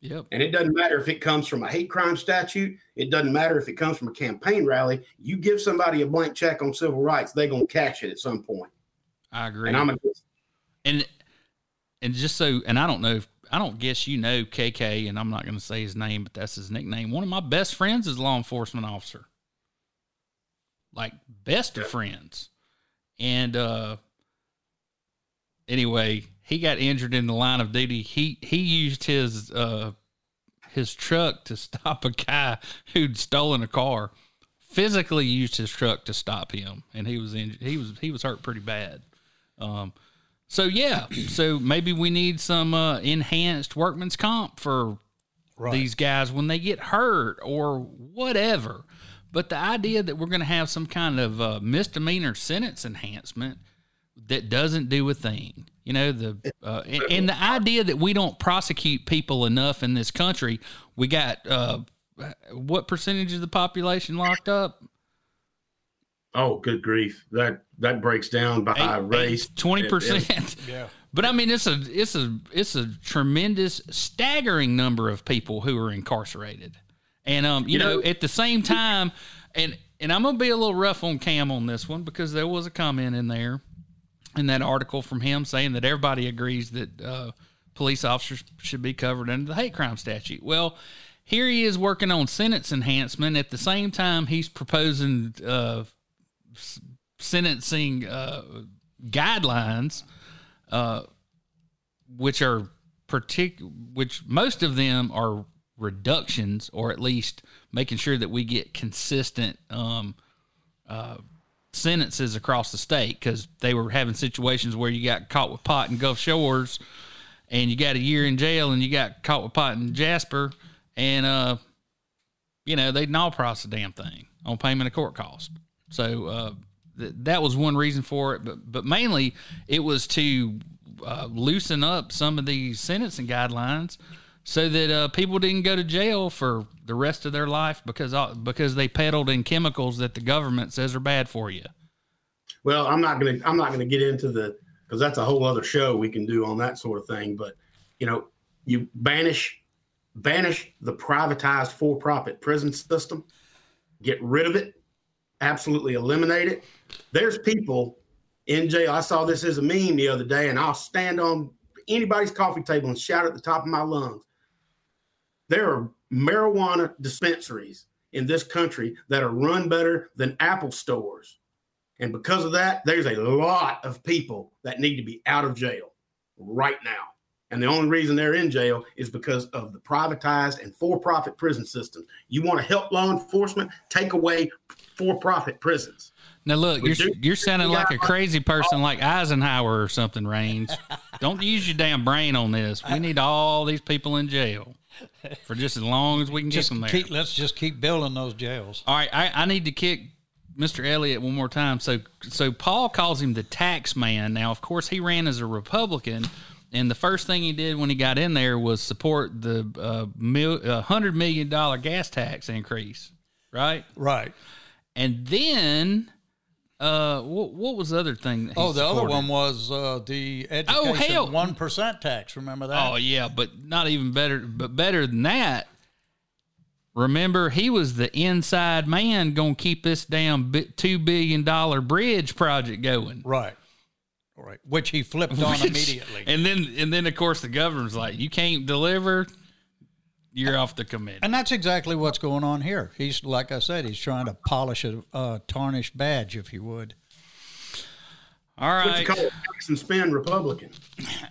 yep And it doesn't matter if it comes from a hate crime statute. It doesn't matter if it comes from a campaign rally. You give somebody a blank check on civil rights, they're going to cash it at some point. i agree And I'm against and and just so and I don't know if I don't guess you know KK and I'm not going to say his name but that's his nickname. One of my best friends is a law enforcement officer. Like best of friends. And uh anyway, he got injured in the line of duty. He he used his uh his truck to stop a guy who'd stolen a car. Physically used his truck to stop him and he was injured. He was he was hurt pretty bad. Um so yeah, so maybe we need some uh, enhanced workman's comp for Right. these guys when they get hurt or whatever. But the idea that we're going to have some kind of uh, misdemeanor sentence enhancement that doesn't do a thing, you know, the uh, and, and the idea that we don't prosecute people enough in this country. We got uh, what percentage of the population locked up? Oh, good grief! That that breaks down by race. twenty percent. Yeah. But I mean, it's a it's a it's a tremendous, staggering number of people who are incarcerated, and um, you, You know, know- at the same time, and and I'm gonna be a little rough on Cam on this one because there was a comment in there, in that article from him saying that everybody agrees that uh, police officers should be covered under the hate crime statute. Well, here he is working on sentence enhancement. At the same time, he's proposing uh, sentencing uh, guidelines uh, which are partic- which most of them are reductions or at least making sure that we get consistent um, uh, sentences across the state because they were having situations where you got caught with pot in Gulf Shores and you got a year in jail and you got caught with pot in Jasper and uh you know they'd all price the damn thing on payment of court costs. so uh th- that was one reason for it but but mainly it was to uh, loosen up some of these sentencing guidelines so that uh, people didn't go to jail for the rest of their life because uh, because they peddled in chemicals that the government says are bad for you. Well, I'm not gonna I'm not gonna get into the because that's a whole other show we can do on that sort of thing. But you know, you banish banish the privatized for-profit prison system, get rid of it, absolutely eliminate it. There's people in jail. I saw this as a meme the other day, and I'll stand on anybody's coffee table and shout at the top of my lungs. There are marijuana dispensaries in this country that are run better than Apple stores. And because of that, there's a lot of people that need to be out of jail right now. And the only reason they're in jail is because of the privatized and for profit prison system. You want to help law enforcement? Take away for profit prisons. Now look, you're you're sounding like a crazy person like Eisenhower or something, Raines. Don't use your damn brain on this. We need all these people in jail for just as long as we can just get them there. Keep, let's just keep building those jails. All right, I, I need to kick Mr. Elliott one more time. So so Paul calls him the tax man. Now, of course, he ran as a Republican, and the first thing he did when he got in there was support the uh, mil, uh, hundred million dollar gas tax increase, right? Right. And then, uh, what, what was the other thing? That he Oh, the other one was uh, the Oh, education one percent tax. Remember that? Oh yeah, but not even better. But better than that. Remember, he was the inside man going to keep this damn two billion dollar bridge project going. Right. Right. Which he flipped on Which- immediately. And then, and then, of course, the governor's like, "You can't deliver, you're off the committee." And that's exactly what's going on here. He's like I said, he's trying to polish a uh, tarnished badge, if you would. All right. What you call it, tax and spend Republican.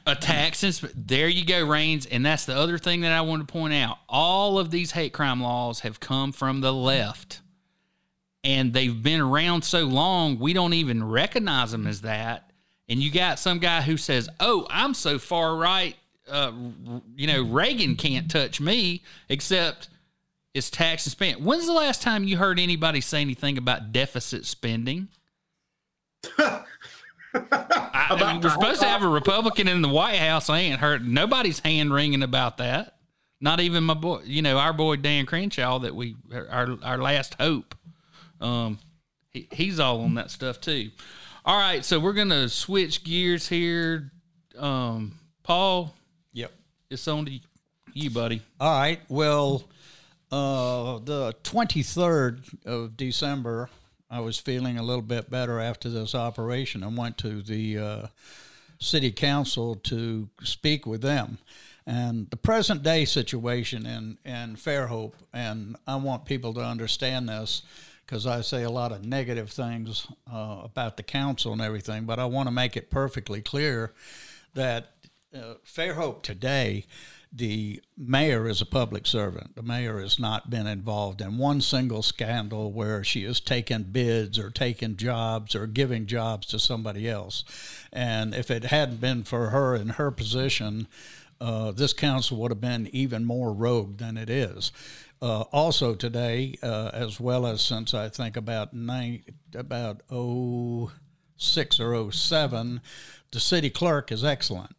a tax and sp- there you go, Raines. And that's the other thing that I want to point out. All of these hate crime laws have come from the left, and they've been around so long we don't even recognize them as that. And you got some guy who says, "Oh, I'm so far right, uh, you know, Reagan can't touch me," except it's tax and spend. When's the last time you heard anybody say anything about deficit spending? I, I mean, we're supposed to have a Republican in the White House. I ain't heard nobody's hand wringing about that. Not even my boy, you know, our boy Dan Crenshaw that we our our last hope. Um, he, he's all on that stuff too. All right, so we're gonna switch gears here. Um, Paul. It's on to you, buddy. All right. Well, uh, the 23rd of December, I was feeling a little bit better after this operation and went to the uh, city council to speak with them. And the present day situation in, in Fairhope, and I want people to understand this because I say a lot of negative things uh, about the council and everything, but I want to make it perfectly clear that uh, Fairhope today, the mayor is a public servant. The mayor has not been involved in one single scandal where she has taken bids or taken jobs or giving jobs to somebody else. And if it hadn't been for her in her position, uh, this council would have been even more rogue than it is. Uh, also today, uh, as well as since I think about nine, about oh six or oh seven, the city clerk is excellent,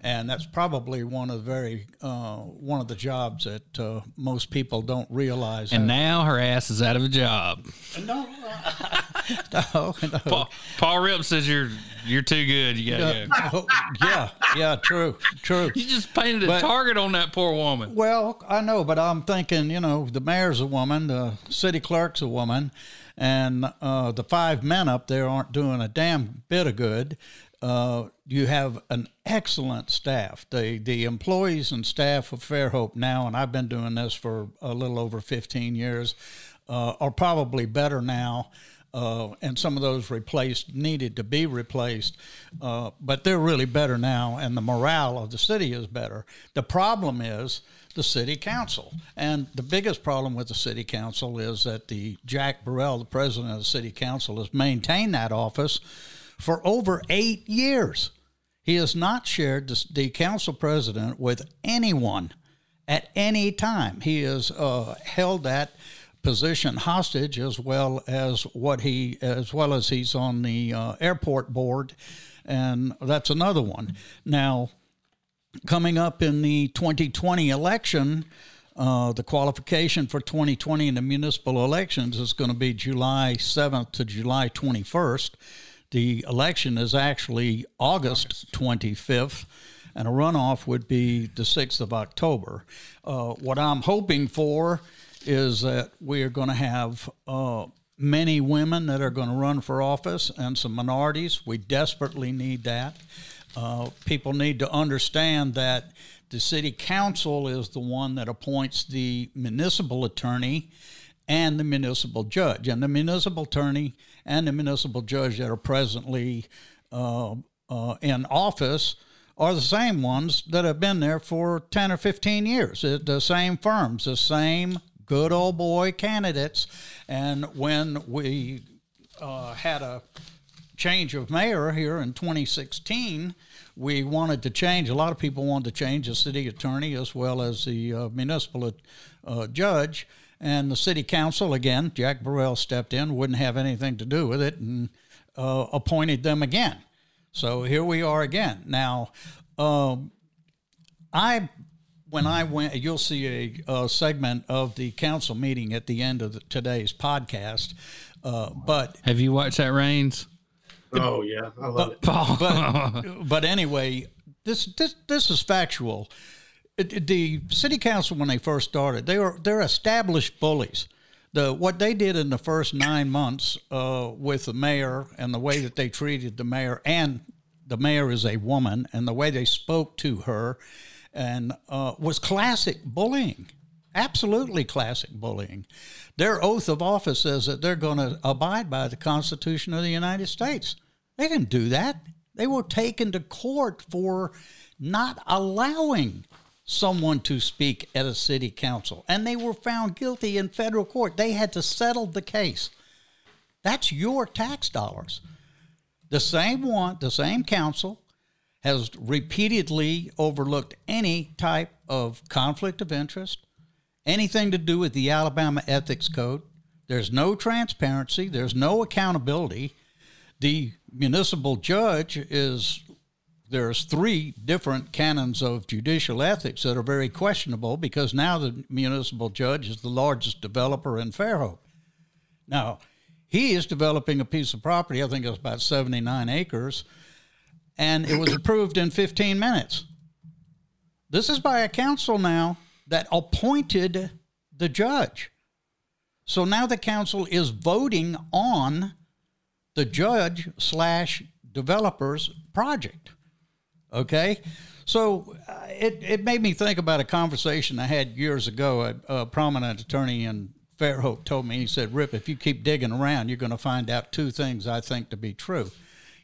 and that's probably one of the very uh, one of the jobs that uh, most people don't realize. And now her ass is out of a job. no, no, no. Paul, Paul Ripp says you're you're too good. You gotta go. Oh, yeah, yeah, true, true. You just painted a But- target on that poor woman. Well, I know, but I'm thinking, you know, the mayor's a woman, the city clerk's a woman, and uh, the five men up there aren't doing a damn bit of good. Uh, you have an excellent staff. The the employees and staff of Fairhope now, and I've been doing this for a little over 15 years, uh, are probably better now. Uh, and some of those replaced needed to be replaced, uh, but they're really better now, and the morale of the city is better. The problem is the city council, and the biggest problem with the city council is that the Jack Burrell, the president of the city council, has maintained that office for over eight years. He has not shared the, council president with anyone at any time. He has uh, held that position hostage as well as what he as well as he's on the uh, airport board, and that's another one. Now, coming up in the 2020 election. Uh, the qualification for 2020 in the municipal elections is going to be July 7th to July 21st. The election is actually August 25th, and a runoff would be the 6th of October. Uh, what I'm hoping for is that we are going to have uh, many women that are going to run for office and some minorities. We desperately need that. Uh, people need to understand that the city council is the one that appoints the municipal attorney and the municipal judge. And the municipal attorney and the municipal judge that are presently uh, uh, in office are the same ones that have been there for 10 or 15 years. The same firms, the same good old boy candidates. And when we uh, had a change of mayor here in 2016, we wanted to change. A lot of people wanted to change the city attorney as well as the uh, municipal uh, judge. And the city council, again, Jack Burrell stepped in, wouldn't have anything to do with it, and uh, appointed them again. So here we are again. Now, um, I when I went, you'll see a, a, segment of the council meeting at the end of the, today's podcast. Uh, but have you watched that Raines? Oh yeah, I love but, it. But, but anyway, this this this is factual. The city council when they first started, they were they're established bullies. The what they did in the first nine months uh, with the mayor and the way that they treated the mayor and the mayor is a woman and the way they spoke to her and uh, was classic bullying absolutely classic bullying. Their oath of office says that they're going to abide by the constitution of the united states. They didn't do that. They were taken to court for not allowing someone to speak at a city council. And they were found guilty in federal court. They had to settle the case. That's your tax dollars. The same one, the same council has repeatedly overlooked any type of conflict of interest, anything to do with the Alabama Ethics Code. There's no transparency, there's no accountability. The municipal judge is there's three different canons of judicial ethics that are very questionable because now the municipal judge is the largest developer in Fairhope. Now, he is developing a piece of property, I think it's about 79 acres, and it was approved in 15 minutes. This is by a council now that appointed the judge. So now the council is voting on the judge slash developer's project. Okay? So uh, it, it made me think about a conversation I had years ago. A, a prominent attorney in Fairhope told me, he said, Ripp, if you keep digging around, you're going to find out two things I think to be true.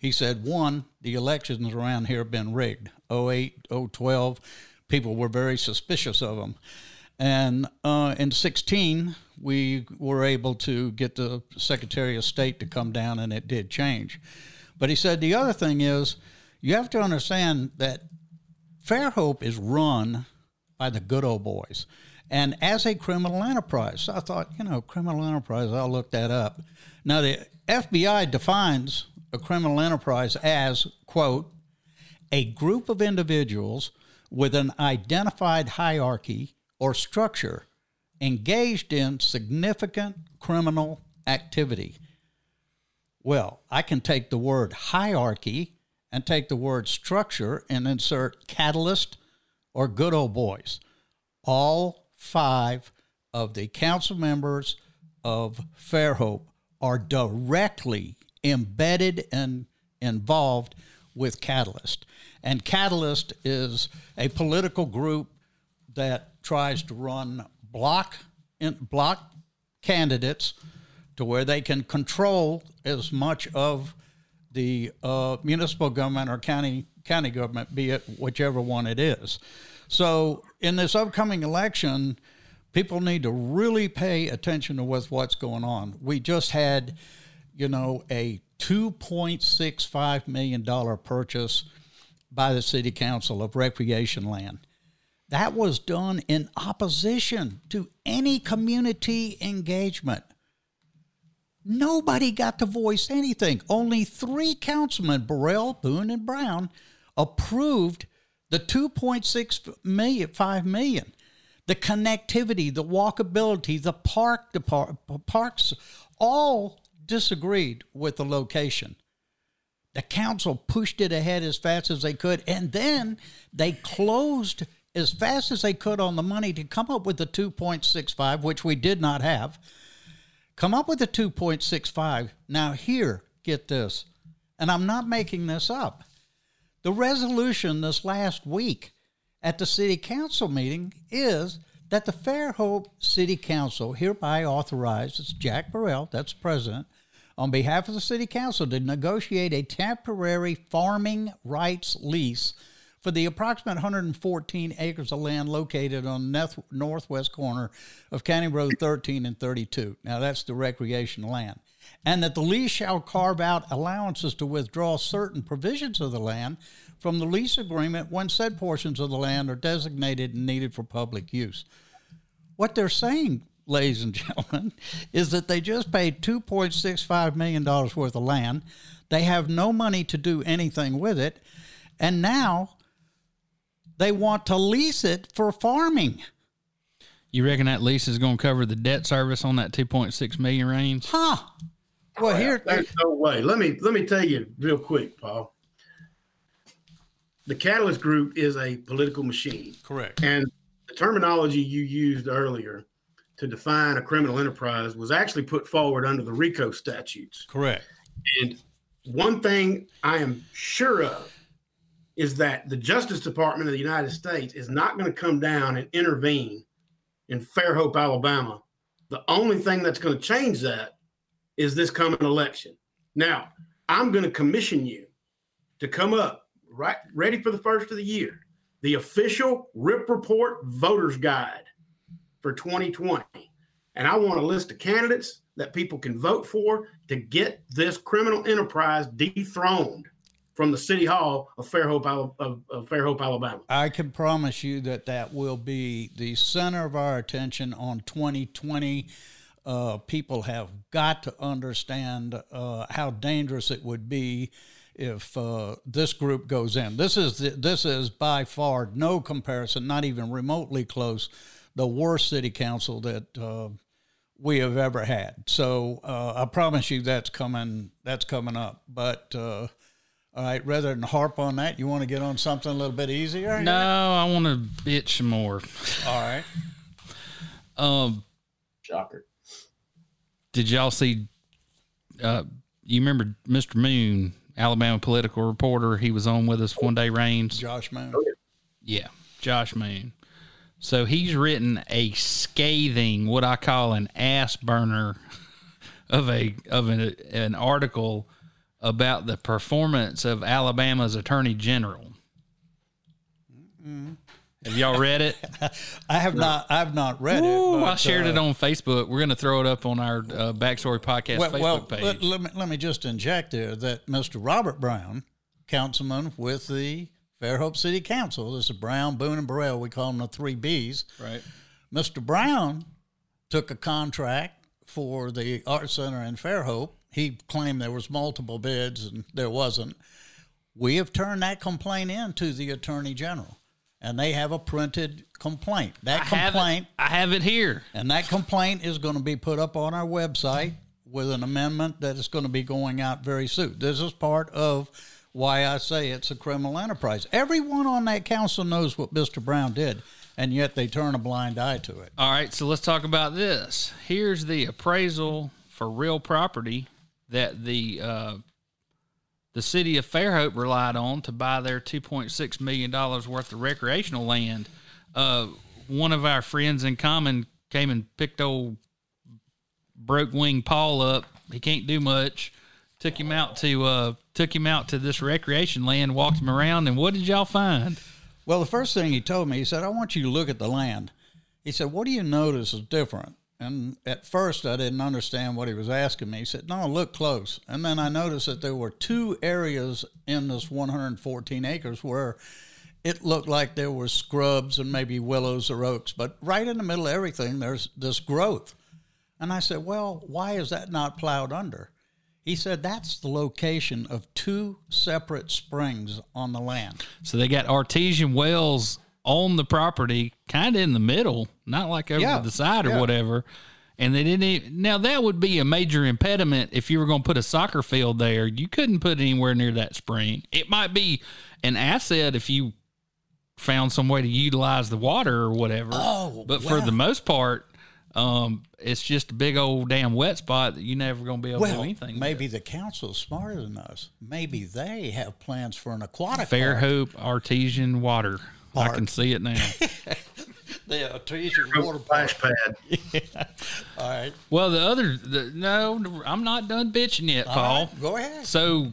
He said, one, the elections around here have been rigged. 08, 012, people were very suspicious of them. And uh, in 16, we were able to get the Secretary of State to come down, and it did change. But he said the other thing is you have to understand that Fairhope is run by the good old boys and as a criminal enterprise. So I thought, you know, criminal enterprise, I'll look that up. Now, the FBI defines a criminal enterprise as, quote, a group of individuals with an identified hierarchy or structure engaged in significant criminal activity. Well, I can take the word hierarchy and take the word structure and insert catalyst or good old boys. All five of the council members of Fairhope are directly embedded and involved with Catalyst. And Catalyst is a political group that tries to run block in, block candidates to where they can control as much of the uh, municipal government or county county government, be it whichever one it is. So in this upcoming election, people need to really pay attention to with what's going on. We just had, you know, a $2.65 million purchase by the city council of recreation land. That was done in opposition to any community engagement. Nobody got to voice anything. Only three councilmen, Burrell, Boone, and Brown, approved the 2.6 million, 5 million, the connectivity, the walkability, the park depart, parks, all disagreed with the location. The council pushed it ahead as fast as they could, and then they closed as fast as they could on the money to come up with the 2.65, which we did not have. Come up with a 2.65. Now, here, get this, and I'm not making this up. The resolution this last week at the City Council meeting is that the Fairhope City Council hereby authorizes Jack Burrell, that's president, on behalf of the City Council to negotiate a temporary farming rights lease for the approximate 114 acres of land located on the northwest corner of County Road 13 and 32. Now, that's the recreation land. And that the lease shall carve out allowances to withdraw certain provisions of the land from the lease agreement when said portions of the land are designated and needed for public use. What they're saying, ladies and gentlemen, is that they just paid $2.65 million worth of land. They have no money to do anything with it. And now they want to lease it for farming. You reckon that lease is going to cover the debt service on that 2.6 million range? Huh. Well, oh, here there's no way. Let me let me tell you real quick, Paul. The Catalyst Group is a political machine. Correct. And the terminology you used earlier to define a criminal enterprise was actually put forward under the RICO statutes. Correct. And one thing I am sure of is that the Justice Department of the United States is not going to come down and intervene in Fairhope, Alabama. The only thing that's going to change that is this coming election. Now, I'm going to commission you to come up right ready for the first of the year, the official Ripp Report Voters Guide for 2020. And I want a list of candidates that people can vote for to get this criminal enterprise dethroned from the city hall of Fairhope, of, Fairhope, Alabama. I can promise you that that will be the center of our attention on 2020. Uh, people have got to understand uh, how dangerous it would be if uh, this group goes in. This is the, this is by far no comparison, not even remotely close, the worst city council that uh, we have ever had. So uh, I promise you that's coming. That's coming up, but uh, all right, rather than harp on that, you want to get on something a little bit easier? No, I want to bitch some more. All right. Um, shocker. Did y'all see? Uh, you remember Mr. Moon, Alabama political reporter? He was on with us one day. Raines. Josh Moon. Oh, yeah, Josh Moon. So he's written a scathing, what I call an ass burner, of a of an, an article about the performance of Alabama's Attorney General. Mm-hmm. Have y'all read it? I have no. not. I've not read Ooh, it. But, I shared uh, it on Facebook. We're going to throw it up on our uh, Backstory Podcast well, Facebook well, page. Let, let, me, let me just inject there that Mr. Robert Brown, councilman with the Fairhope City Council, this is Brown, Boone, and Burrell. We call them the three Bs. Right. Mr. Brown took a contract for the Art Center in Fairhope he claimed there was multiple bids and there wasn't. We have turned that complaint in to the attorney general, and they have a printed complaint. That I complaint, have I have it here, and that complaint is going to be put up on our website with an amendment that is going to be going out very soon. This is part of why I say it's a criminal enterprise. Everyone on that council knows what Mr. Brown did, and yet they turn a blind eye to it. All right, so let's talk about this. Here's the appraisal for real property that the uh, the city of Fairhope relied on to buy their two point six million dollars worth of recreational land. Uh, one of our friends in common came and picked old broke wing Paul up. He can't do much. Took him out to uh, took him out to this recreation land, walked him around, and what did y'all find? Well, the first thing he told me, he said, "I want you to look at the land." He said, "What do you notice is different?" And at first, I didn't understand what he was asking me. He said, No, look close. And then I noticed that there were two areas in this 114 acres where it looked like there were scrubs and maybe willows or oaks, but right in the middle of everything, there's this growth. And I said, Well, why is that not plowed under? He said that's the location of two separate springs on the land. So they got artesian wells on the property, kind of in the middle, not like over yeah. to the side or yeah. whatever. And they didn't. Even, now that would be a major impediment if you were going to put a soccer field there. You couldn't put it anywhere near that spring. It might be an asset if you found some way to utilize the water or whatever. Oh, but for the most part, um, it's just a big old damn wet spot that you're never going to be able well, to do anything. Maybe with. the council's smarter than us. Maybe they have plans for an aquatic. Fairhope artesian water. I can see it now. the artesian water splash pad. yeah. All right. Well, the other, the, no, I'm not done bitching yet, Paul. Right. Go ahead. So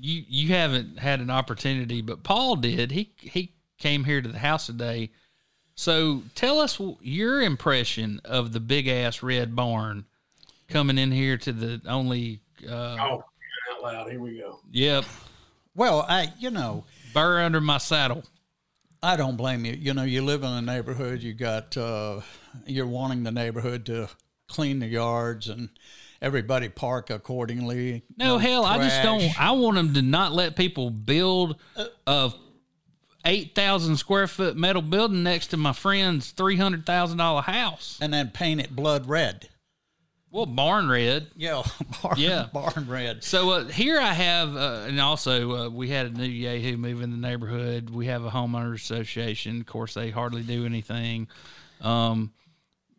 you you haven't had an opportunity, but Paul did. He he came here to the house today. So tell us your impression of the big ass red barn coming in here to the only. Uh, oh, out loud! Here we go. Yep. Well, I you know burr under my saddle. I don't blame you. You know, you live in a neighborhood. You got uh, you're wanting the neighborhood to clean the yards and everybody park accordingly. No, no hell, trash. I just don't. I want them to not let people build a eight thousand square foot metal building next to my friend's three hundred thousand dollar house, and then paint it blood red. Well, barn red. Yeah, barn, yeah, barn red. So uh, here I have, uh, and also uh, we had a new Yahoo move in the neighborhood. We have a homeowners association. Of course, they hardly do anything. Um,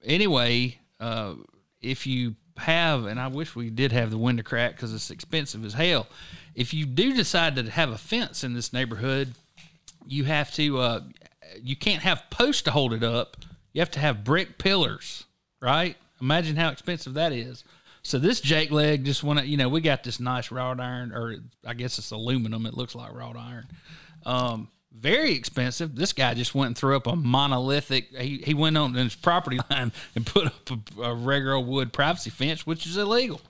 anyway, uh, if you have, and I wish we did have the window crack because it's expensive as hell. If you do decide to have a fence in this neighborhood, you have to, uh, you can't have posts to hold it up. You have to have brick pillars, right? Imagine how expensive that is. So this Jake leg just went, you know, we got this nice wrought iron, or I guess it's aluminum. It looks like wrought iron. Um, very expensive. This guy just went and threw up a monolithic. He, he went on his property line and put up a, a regular wood privacy fence, which is illegal.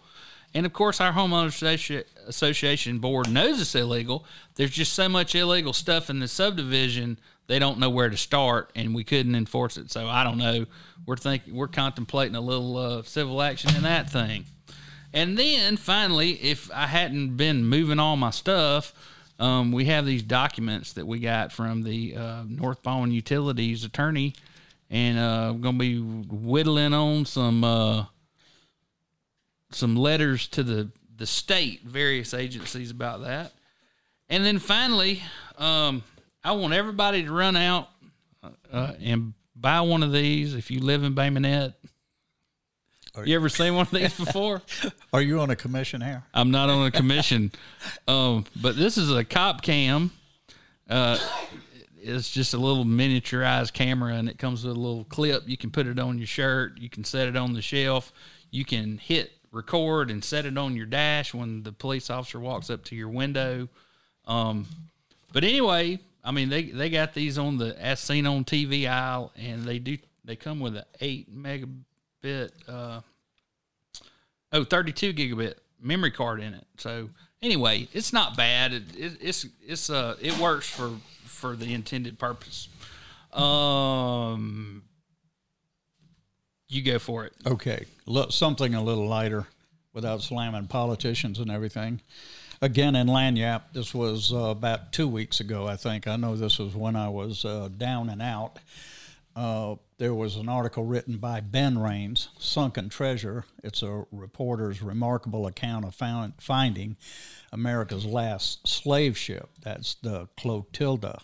And of course, our homeowners association board knows it's illegal. There's just so much illegal stuff in the subdivision, they don't know where to start, and we couldn't enforce it. So I don't know. We're thinking we're contemplating a little uh, civil action in that thing. And then finally, if I hadn't been moving all my stuff, um, we have these documents that we got from the uh, North Baldwin Utilities attorney, and uh, I'm going to be whittling on some uh, some letters to the the state, various agencies about that, and then finally, um, I want everybody to run out uh, and buy one of these if you live in Bay Minette. You ever seen one of these before? Are you on a commission here? I'm not on a commission, um, but this is a cop cam. Uh, it's just a little miniaturized camera, and it comes with a little clip. You can put it on your shirt. You can set it on the shelf. You can hit record and set it on your dash when the police officer walks up to your window. Um, but anyway, I mean they they got these on the as seen on TV aisle, and they do they come with an eight megabit uh, oh 32 gigabit memory card in it. So anyway, it's not bad. It, it, it's it's uh it works for for the intended purpose. Um, you go for it. Okay, Look, something a little lighter, without slamming politicians and everything. Again in Lagniappe, this was uh, about two weeks ago, I think. I know this was when I was uh, down and out. Uh, there was an article written by Ben Raines, Sunken Treasure. It's a reporter's remarkable account of found, finding America's last slave ship. That's the Clotilda.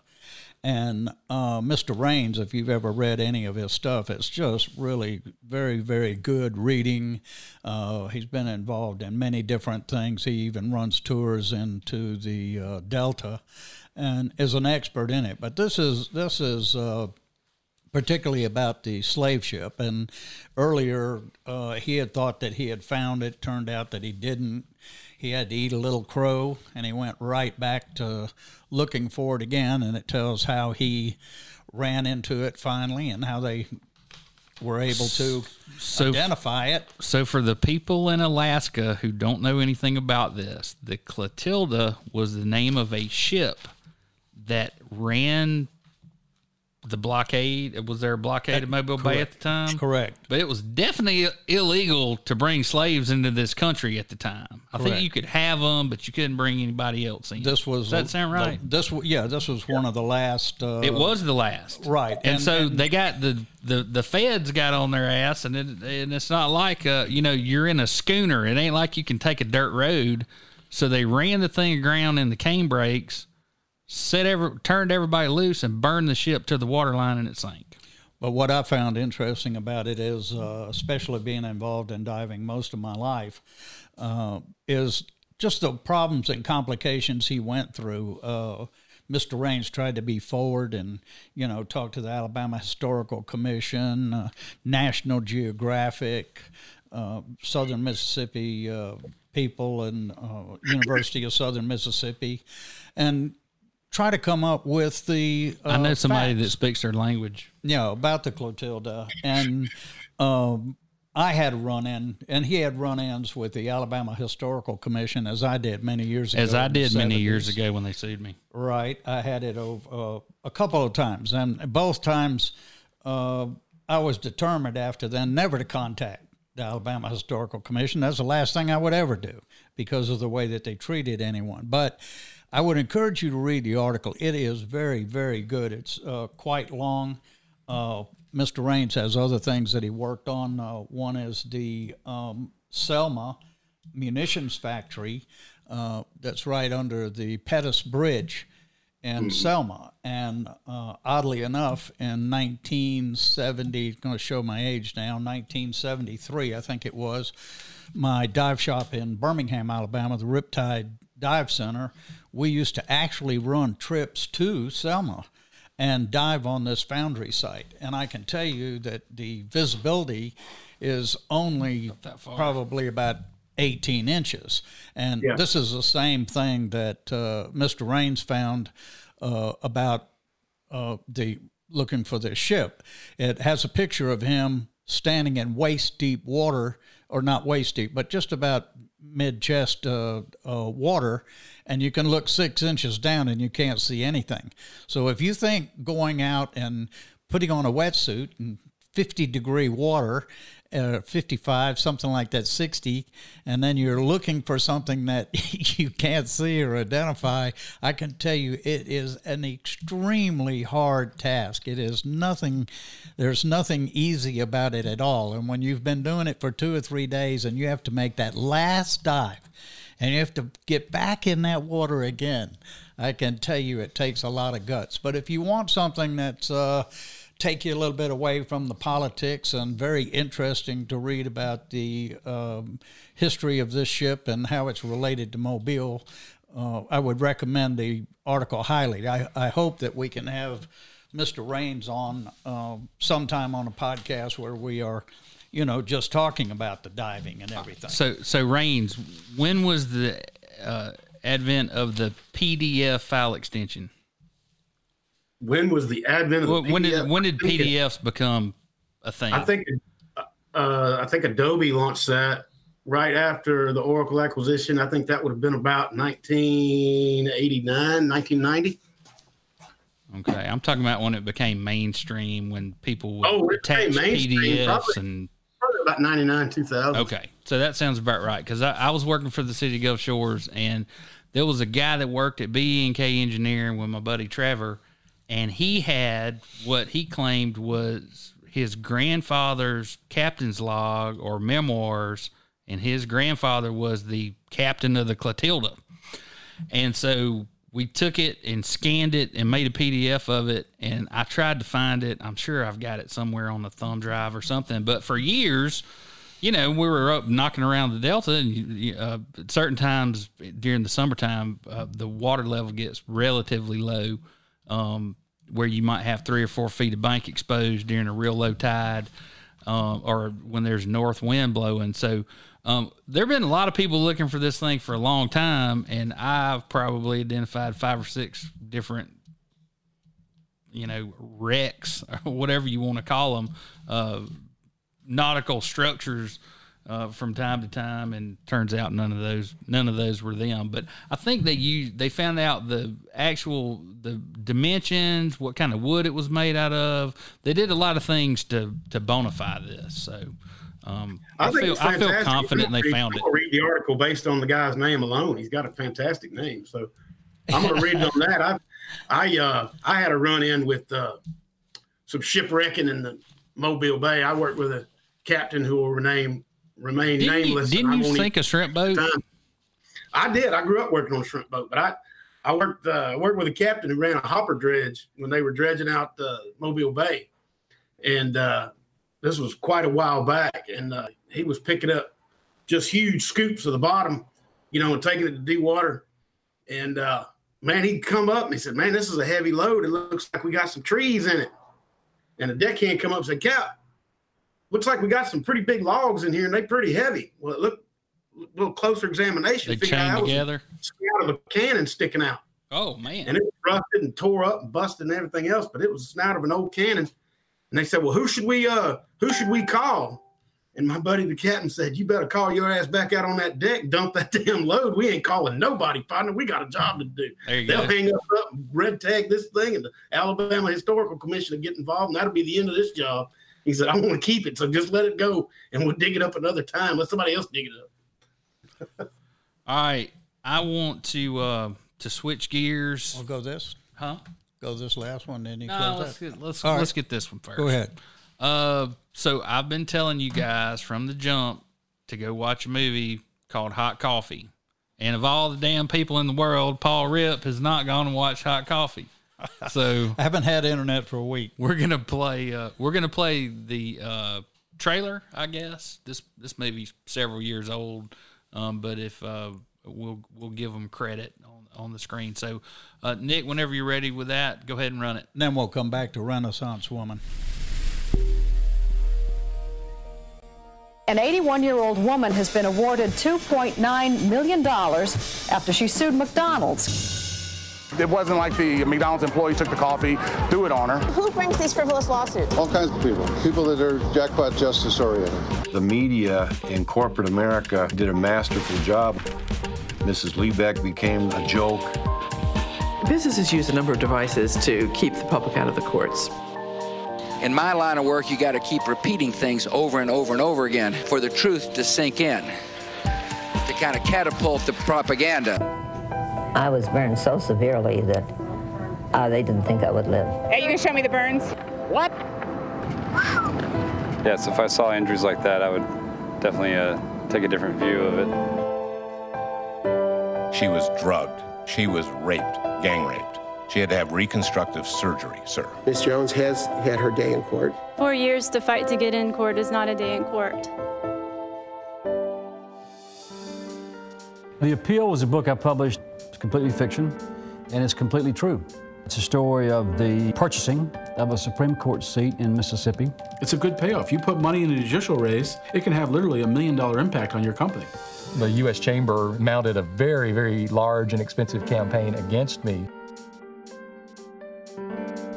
And uh, Mr. Raines, if you've ever read any of his stuff, it's just really very, very good reading. Uh, he's been involved in many different things. He even runs tours into the uh, Delta and is an expert in it. But this is this is uh, particularly about the slave ship. And earlier, uh, he had thought that he had found it. Turned out that he didn't. He had to eat a little crow, and he went right back to looking for it again. And it tells how he ran into it finally, and how they were able to so, identify it. So, for the people in Alaska who don't know anything about this, the Clotilda was the name of a ship that ran the blockade. Was there a blockade of Mobile Correct. Bay at the time? Correct. But it was definitely illegal to bring slaves into this country at the time. I think you could have them, but you couldn't bring anybody else in. This was. Does that sound right? The, this yeah, this was one of the last. Uh, it was the last. Right. And, and so and, they got the, the the feds got on their ass, and it, and it's not like uh, you know you're in a schooner. It ain't like you can take a dirt road. So they ran the thing aground in the cane canebrakes set every turned everybody loose and burned the ship to the waterline and it sank. But what I found interesting about it is, uh, especially being involved in diving most of my life, uh, is just the problems and complications he went through. Uh, Mr. Raines tried to be forward and, you know, talk to the Alabama Historical Commission, uh, National Geographic, uh, Southern Mississippi uh, people and uh, University of Southern Mississippi, and try to come up with the. I know somebody facts that speaks their language. you know, about the Clotilda. And um, I had a run in, and he had run ins with the Alabama Historical Commission, as I did many years ago. As I did many years ago when they sued me. Right. I had it over, uh, a couple of times. And both times uh, I was determined after then never to contact the Alabama Historical Commission. That's the last thing I would ever do because of the way that they treated anyone. But I would encourage you to read the article. It is very, very good. It's uh, quite long. Uh, Mr. Raines has other things that he worked on. Uh, one is the um, Selma munitions factory uh, that's right under the Pettus Bridge in Selma. And uh, oddly enough, in 1970, going to show my age now, 1973, I think it was, my dive shop in Birmingham, Alabama, the Riptide Dive Center, we used to actually run trips to Selma and dive on this foundry site. And I can tell you that the visibility is only probably about 18 inches. And Yeah. this is the same thing that uh, Mr. Raines found uh, about uh, the looking for this ship. It has a picture of him standing in waist deep water, or not waist deep, but just about mid chest uh, uh, water, and you can look six inches down and you can't see anything. So if you think going out and putting on a wetsuit and 50 degree water, uh, 55, something like that, 60, and then you're looking for something that you can't see or identify, I can tell you it is an extremely hard task. It is nothing, there's nothing easy about it at all. And when you've been doing it for two or three days and you have to make that last dive, and you have to get back in that water again. I can tell you it takes a lot of guts. But if you want something that's uh, take you a little bit away from the politics and very interesting to read about the um, history of this ship and how it's related to Mobile, uh, I would recommend the article highly. I, I hope that we can have Mr. Raines on uh, sometime on a podcast where we are, you know, just talking about the diving and everything. So, so Raines, when was the uh, advent of the PDF file extension? When was the advent of the When, when did when did think it- PDFs become a thing? I think uh, I think Adobe launched that right after the Oracle acquisition. I think that would have been about 1989, 1990. Okay, I'm talking about when it became mainstream, when people would Oh, attach PDFs probably. and Probably about 99, 2000. Okay, so that sounds about right because I, I was working for the city of Gulf Shores, and there was a guy that worked at B&K Engineering with my buddy Trevor, and he had what he claimed was his grandfather's captain's log or memoirs, and his grandfather was the captain of the Clotilda, and so we took it and scanned it and made a PDF of it. And I tried to find it. I'm sure I've got it somewhere on the thumb drive or something. But for years, you know, we were up knocking around the Delta, and uh, certain times during the summertime, uh, the water level gets relatively low, um, where you might have three or four feet of bank exposed during a real low tide, um, or when there's north wind blowing. So um, there have been a lot of people looking for this thing for a long time, and I've probably identified five or six different you know, wrecks or whatever you want to call them, uh, nautical structures uh, from time to time, and turns out none of those none of those were them. But I think they used they found out the actual the dimensions, what kind of wood it was made out of. They did a lot of things to to bonify this. So. Um, I, think feel I feel confident I'm they read- found I'm it. read the article based on the guy's name alone. He's got a fantastic name, so I'm going to read on that. I, I, uh, I had a run in with uh, some shipwrecking in the Mobile Bay. I worked with a captain who will remain remain Didn't you, nameless. didn't you sink a shrimp boat? time. I did. I grew up working on a shrimp boat, but I I worked uh, worked with a captain who ran a hopper dredge when they were dredging out uh, Mobile Bay, and uh, this was quite a while back. And uh, he was picking up just huge scoops of the bottom, you know, and taking it to deep water. And uh, man, he'd come up and he said, "Man, this is a heavy load. It looks like we got some trees in it." And the deckhand come up and said, "Cap, looks like we got some pretty big logs in here, and they're pretty heavy. Well, it looked a little closer examination. They chained together. out of a cannon sticking out. Oh man. and it was rusted and tore up and busted and everything else. But it was the snout of an old cannon. And they said, "Well, who should we uh who should we call?" And my buddy the captain said, "You better call your ass back out on that deck, dump that damn load. We ain't calling nobody, partner. We got a job to do. They'll go. hang us up, red tag this thing, and the Alabama Historical Commission will get involved, and that'll be the end of this job." He said, "I want to keep it, so just let it go, and we'll dig it up another time. Let somebody else dig it up." All right. I want to uh to switch gears. We'll go this. Huh? Go this last one, then you No, close let's that. get let's All right. let's get this one first. Go ahead. Uh, so I've been telling you guys from the jump to go watch a movie called Hot Coffee, and of all the damn people in the world, Paul Ripp has not gone and watched Hot Coffee. So I haven't had internet for a week. we're gonna play. Uh, we're gonna play the uh, trailer. I guess this this may be several years old, um, but if uh, we'll we'll give them credit on on the screen. So, uh, Nick, whenever you're ready with that, go ahead and run it. Then we'll come back to Renaissance Woman. An 81 year old woman has been awarded $2.9 million after she sued McDonald's. It wasn't like the McDonald's employee took the coffee, threw it on her. Who brings these frivolous lawsuits? All kinds of people. People that are jackpot justice oriented. The media in corporate America did a masterful job. Mrs. Liebeck became a joke. Businesses use a number of devices to keep the public out of the courts. In my line of work, you got to keep repeating things over and over and over again for the truth to sink in, to kind of catapult the propaganda. I was burned so severely that uh, they didn't think I would live. Hey, you can show me the burns? What? Yes, if I saw injuries like that, I would definitely uh, take a different view of it. She was drugged. She was raped, gang raped. She had to have reconstructive surgery, sir. Ms. Jones has had her day in court. Four years to fight to get in court is not a day in court. The Appeal was a book I published. It's completely fiction, and it's completely true. It's a story of the purchasing of a Supreme Court seat in Mississippi. It's a good payoff. You put money in a judicial race, it can have literally a million dollar impact on your company. The U.S. Chamber mounted a very, very large and expensive campaign against me.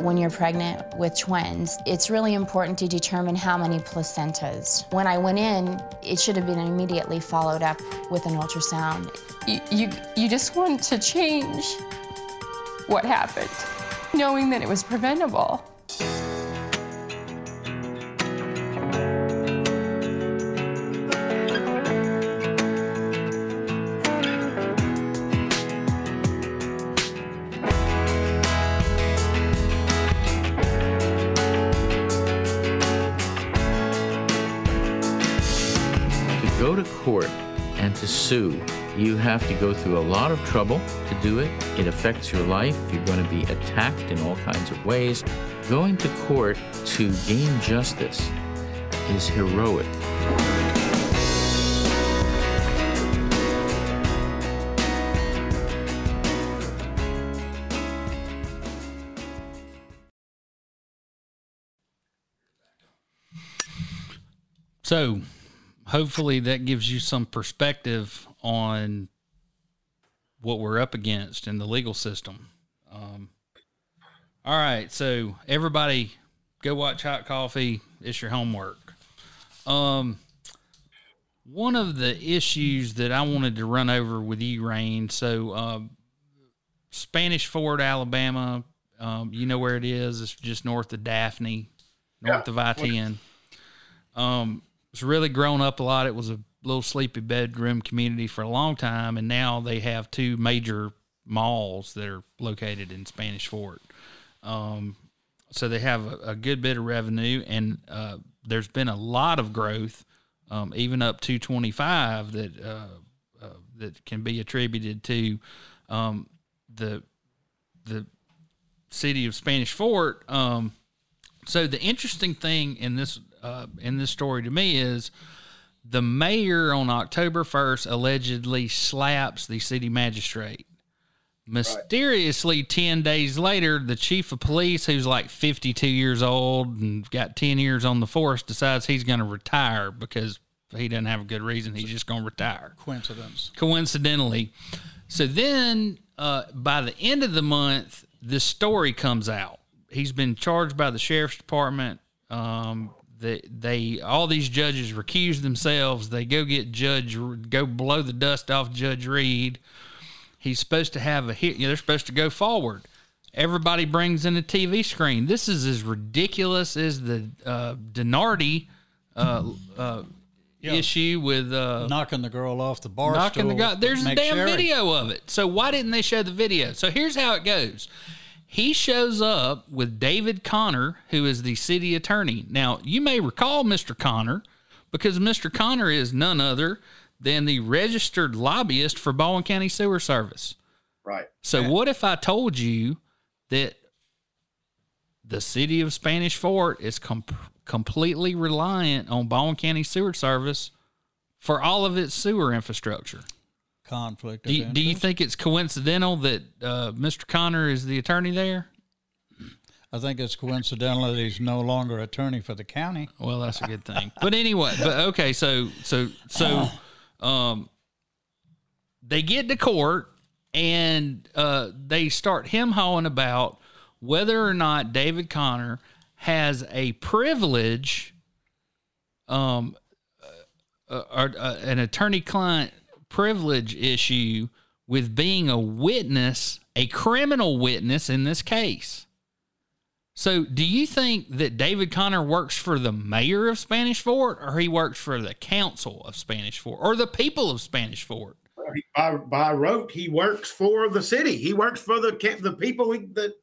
When you're pregnant with twins, it's really important to determine how many placentas. When I went in, it should have been immediately followed up with an ultrasound. You, you, just want to change what happened, knowing that it was preventable. To go to court and to sue, you have to go through a lot of trouble to do it. It affects your life. You're going to be attacked in all kinds of ways. Going to court to gain justice is heroic. So, hopefully, that gives you some perspective on what we're up against in the legal system. Um, all right, so everybody, go watch Hot Coffee. It's your homework. Um, one of the issues that I wanted to run over with you, Rain. So, um, Spanish Fort, Alabama. Um, you know where it is? It's just north of Daphne, north Yeah. of I ten. Um, it's really grown up a lot. It was a little sleepy bedroom community for a long time, and now they have two major malls that are located in Spanish Fort. Um, so they have a, a good bit of revenue, and uh, there's been a lot of growth, um, even up to 25 that uh, uh, that can be attributed to um, the the city of Spanish Fort. Um, so the interesting thing in this uh, in this story to me is the mayor on October 1st allegedly slaps the city magistrate. Mysteriously, 10 days later, the chief of police, who's like 52 years old and got 10 years on the force, decides he's going to retire because he doesn't have a good reason. He's just going to retire. Coincidence. Coincidentally. So then, uh, by the end of the month, this story comes out. He's been charged by the sheriff's department. Um, they, they all these judges recuse themselves. They go get Judge, go blow the dust off Judge Reed. He's supposed to have a hit. You know, they're supposed to go forward. Everybody brings in a TV screen. This is as ridiculous as the uh, Denardi uh, uh, Yeah. issue with uh, knocking the girl off the bar knocking the guy. There's a damn Sherry. video of it. So why didn't they show the video? So here's how it goes. He shows up with David Connor, who is the city attorney. Now you may recall Mr. Connor because Mr. Connor is none other than the registered lobbyist for Baldwin County Sewer Service. Right. So what if I told you that the city of Spanish Fort is com- completely reliant on Baldwin County Sewer Service for all of its sewer infrastructure? Conflict. Do you, do you think it's coincidental that uh, Mr. Connor is the attorney there? I think it's coincidental that he's no longer attorney for the county. Well, that's a good thing. But anyway, but okay, so so so um they get to court and uh they start him hawing about whether or not David Connor has a privilege um uh, or uh, an attorney client privilege issue with being a witness, a criminal witness in this case. So, do you think that David Connor works for the mayor of Spanish Fort, or he works for the council of Spanish Fort, or the people of Spanish Fort? By, by rote, he works for the city. He works for the the people that.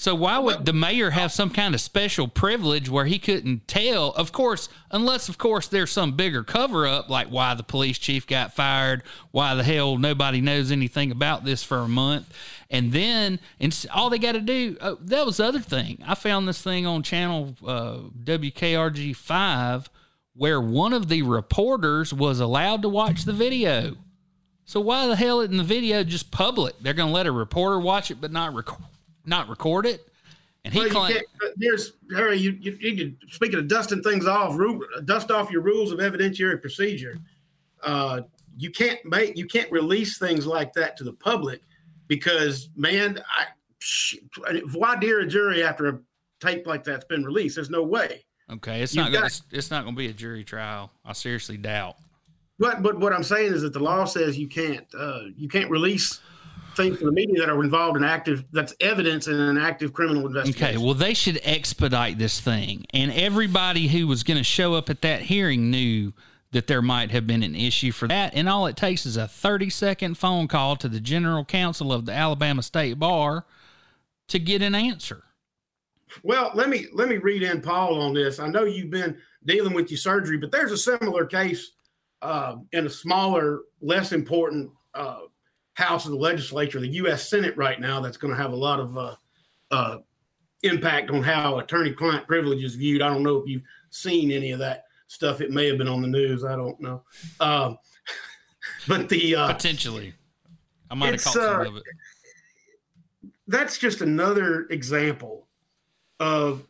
So, why would the mayor have some kind of special privilege where he couldn't tell? Of course, unless, of course, there's some bigger cover up, like why the police chief got fired, why the hell nobody knows anything about this for a month. And then, and s- all they got to do, oh, that was the other thing. I found this thing on channel uh, WKRG 5 where one of the reporters was allowed to watch the video. So, why the hell isn't the video just public? They're going to let a reporter watch it, but not record not record it. And he Well, you claimed, there's Harry. You, you to speaking of dusting things off. Ru- dust off your rules of evidentiary procedure. Uh, you can't make you can't release things like that to the public because man, I why dare a jury after a tape like that's been released? There's no way. okay, it's You've not gonna, got- it's not going to be a jury trial. I seriously doubt. But but what I'm saying is that the law says you can't uh, you can't release things to the media that are involved in active that's evidence in an active criminal investigation. Okay, well, they should expedite this thing. And everybody who was going to show up at that hearing knew that there might have been an issue for that. And all it takes is a 30 second phone call to the general counsel of the Alabama State Bar to get an answer. Well, let me let me read in Paul on this. I know you've been dealing with your surgery, but there's a similar case uh, in a smaller, less important uh, house of the legislature, the U.S. Senate, right now. That's going to have a lot of uh, uh, impact on how attorney-client privilege is viewed. I don't know if you've seen any of that stuff. It may have been on the news. I don't know. Um, but the uh, Potentially. I might have caught some uh, of it. that's just another example of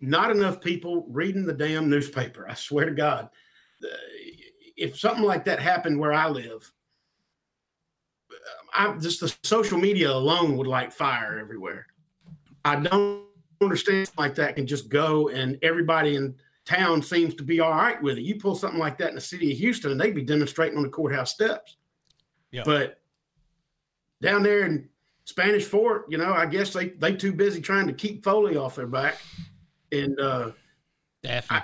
not enough people reading the damn newspaper. I swear to God. Uh, If something like that happened where I live, I just the social media alone would light fire everywhere. I don't understand like that can just go and everybody in town seems to be all right with it. You pull something like that in the city of Houston and they'd be demonstrating on the courthouse steps. Yeah. But down there in Spanish Fort, you know, I guess they they too busy trying to keep Foley off their back, and uh, Daphne.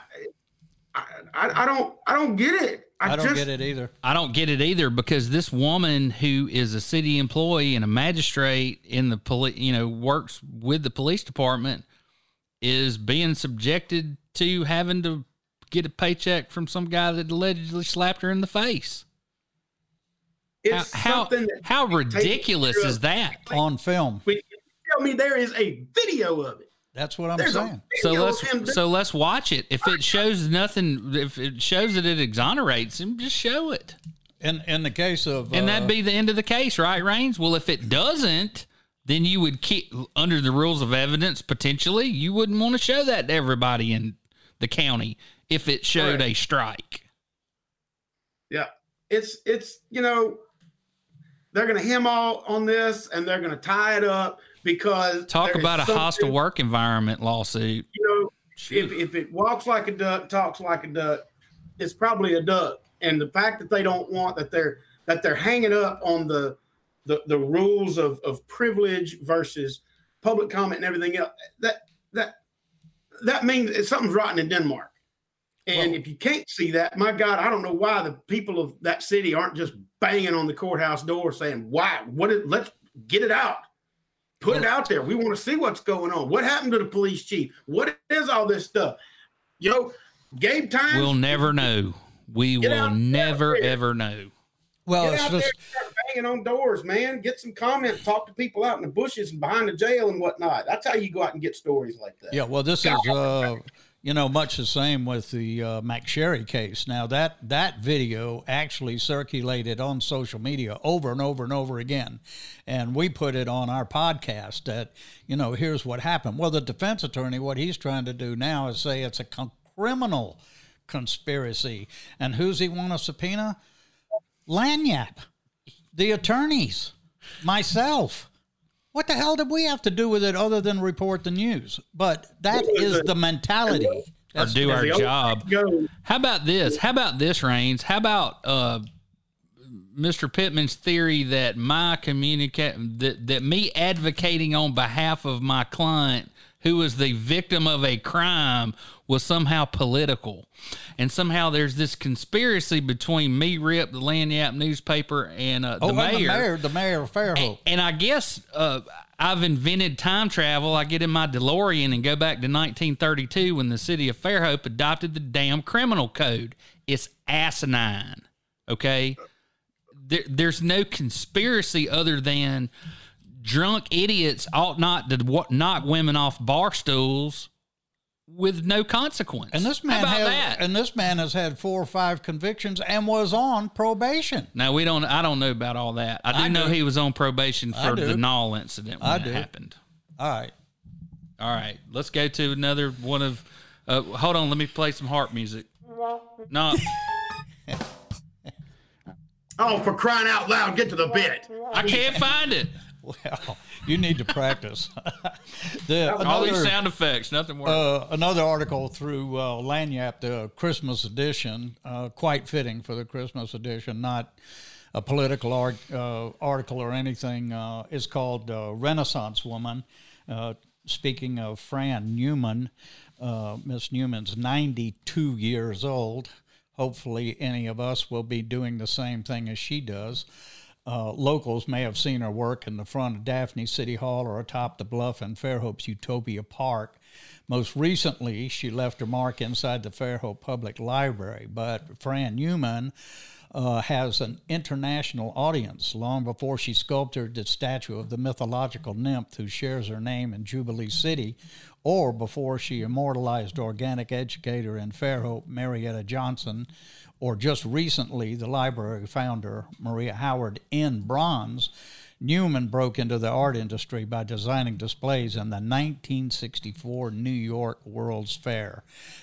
I, I I don't I don't get it. I, I don't just, get it either. I don't get it either because this woman who is a city employee and a magistrate in the police, you know, works with the police department is being subjected to having to get a paycheck from some guy that allegedly slapped her in the face. It's how something that how can be taken ridiculous is that? On film. But tell me there is a video of it. That's what I'm There's saying. So let's so let's watch it. If it shows nothing, if it shows that it exonerates him, just show it. In in the case of and uh, that'd be the end of the case, right, Raines? Well, if it doesn't, then you would keep under the rules of evidence. Potentially, you wouldn't want to show that to everybody in the county if it showed Correct. a strike. Yeah, it's it's you know they're going to hem all on this and they're going to tie it up because Talk about a hostile work environment lawsuit. You know, if if it walks like a duck, talks like a duck, it's probably a duck. And the fact that they don't want that they're that they're hanging up on the the, the rules of, of privilege versus public comment and everything else that that that means something's rotten in Denmark. And if you can't see that, my God, I don't know why the people of that city aren't just banging on the courthouse door saying, "Why? What? Is, let's get it out, put it out there. We want to see what's going on. What happened to the police chief? What is all this stuff? You know, Gabe Tynes. We'll never know. We Get will out there. never ever know. Well, Get it's out just there, and start banging on doors, man. Get some comment, talk to people out in the bushes and behind the jail and whatnot. That's how you go out and get stories like that. Yeah, well, this is uh, you know much the same with the uh, McSherry case. Now that that video actually circulated on social media over and over and over again, and we put it on our podcast. That you know, here's what happened. Well, the defense attorney, what he's trying to do now is say it's a con- criminal conspiracy, and who's he want to subpoena? Lagniappe, the attorneys, myself. What the hell did we have to do with it other than report the news? But that is the mentality. or do our job. How about this? How about this, Raines? How about uh, Mr. Pittman's theory that my communicate that, that me advocating on behalf of my client who was the victim of a crime was somehow political. And somehow there's this conspiracy between me, Ripp, the Lagniappe newspaper, and uh, the oh, mayor. the mayor, the mayor of Fairhope. And I guess uh, I've invented time travel. I get in my DeLorean and go back to 1932 when the city of Fairhope adopted the damn criminal code. It's asinine. Okay. There, there's no conspiracy other than drunk idiots ought not to wa- knock women off bar stools with no consequence. And this man How about has, that? and this man has had four or five convictions and was on probation. Now we don't. I don't know about all that. I do I know do. he was on probation for the Knoll incident when I that do. happened. All right. All right, let's go to another one of. Uh, hold on, let me play some harp music. No, Oh, for crying out loud, get to the bit. I can't find it. Well, you need to practice. the, All these sound effects, nothing works. Uh, another article through uh, Lagniappe, the Christmas edition, uh, quite fitting for the Christmas edition, not a political art, uh, article or anything. Uh, is called uh, Renaissance Woman. Uh, speaking of Fran Newman, uh, Miss Newman's 92 years old. Hopefully, any of us will be doing the same thing as she does. Uh, locals may have seen her work in the front of Daphne City Hall or atop the bluff in Fairhope's Utopia Park. Most recently, she left her mark inside the Fairhope Public Library. But Fran Newman uh, has an international audience long before she sculpted the statue of the mythological nymph who shares her name in Jubilee City, or before she immortalized organic educator in Fairhope, Marietta Johnson, or just recently the library founder, Maria Howard, in bronze. Newman broke into the art industry by designing displays in the 1964 New York World's Fair.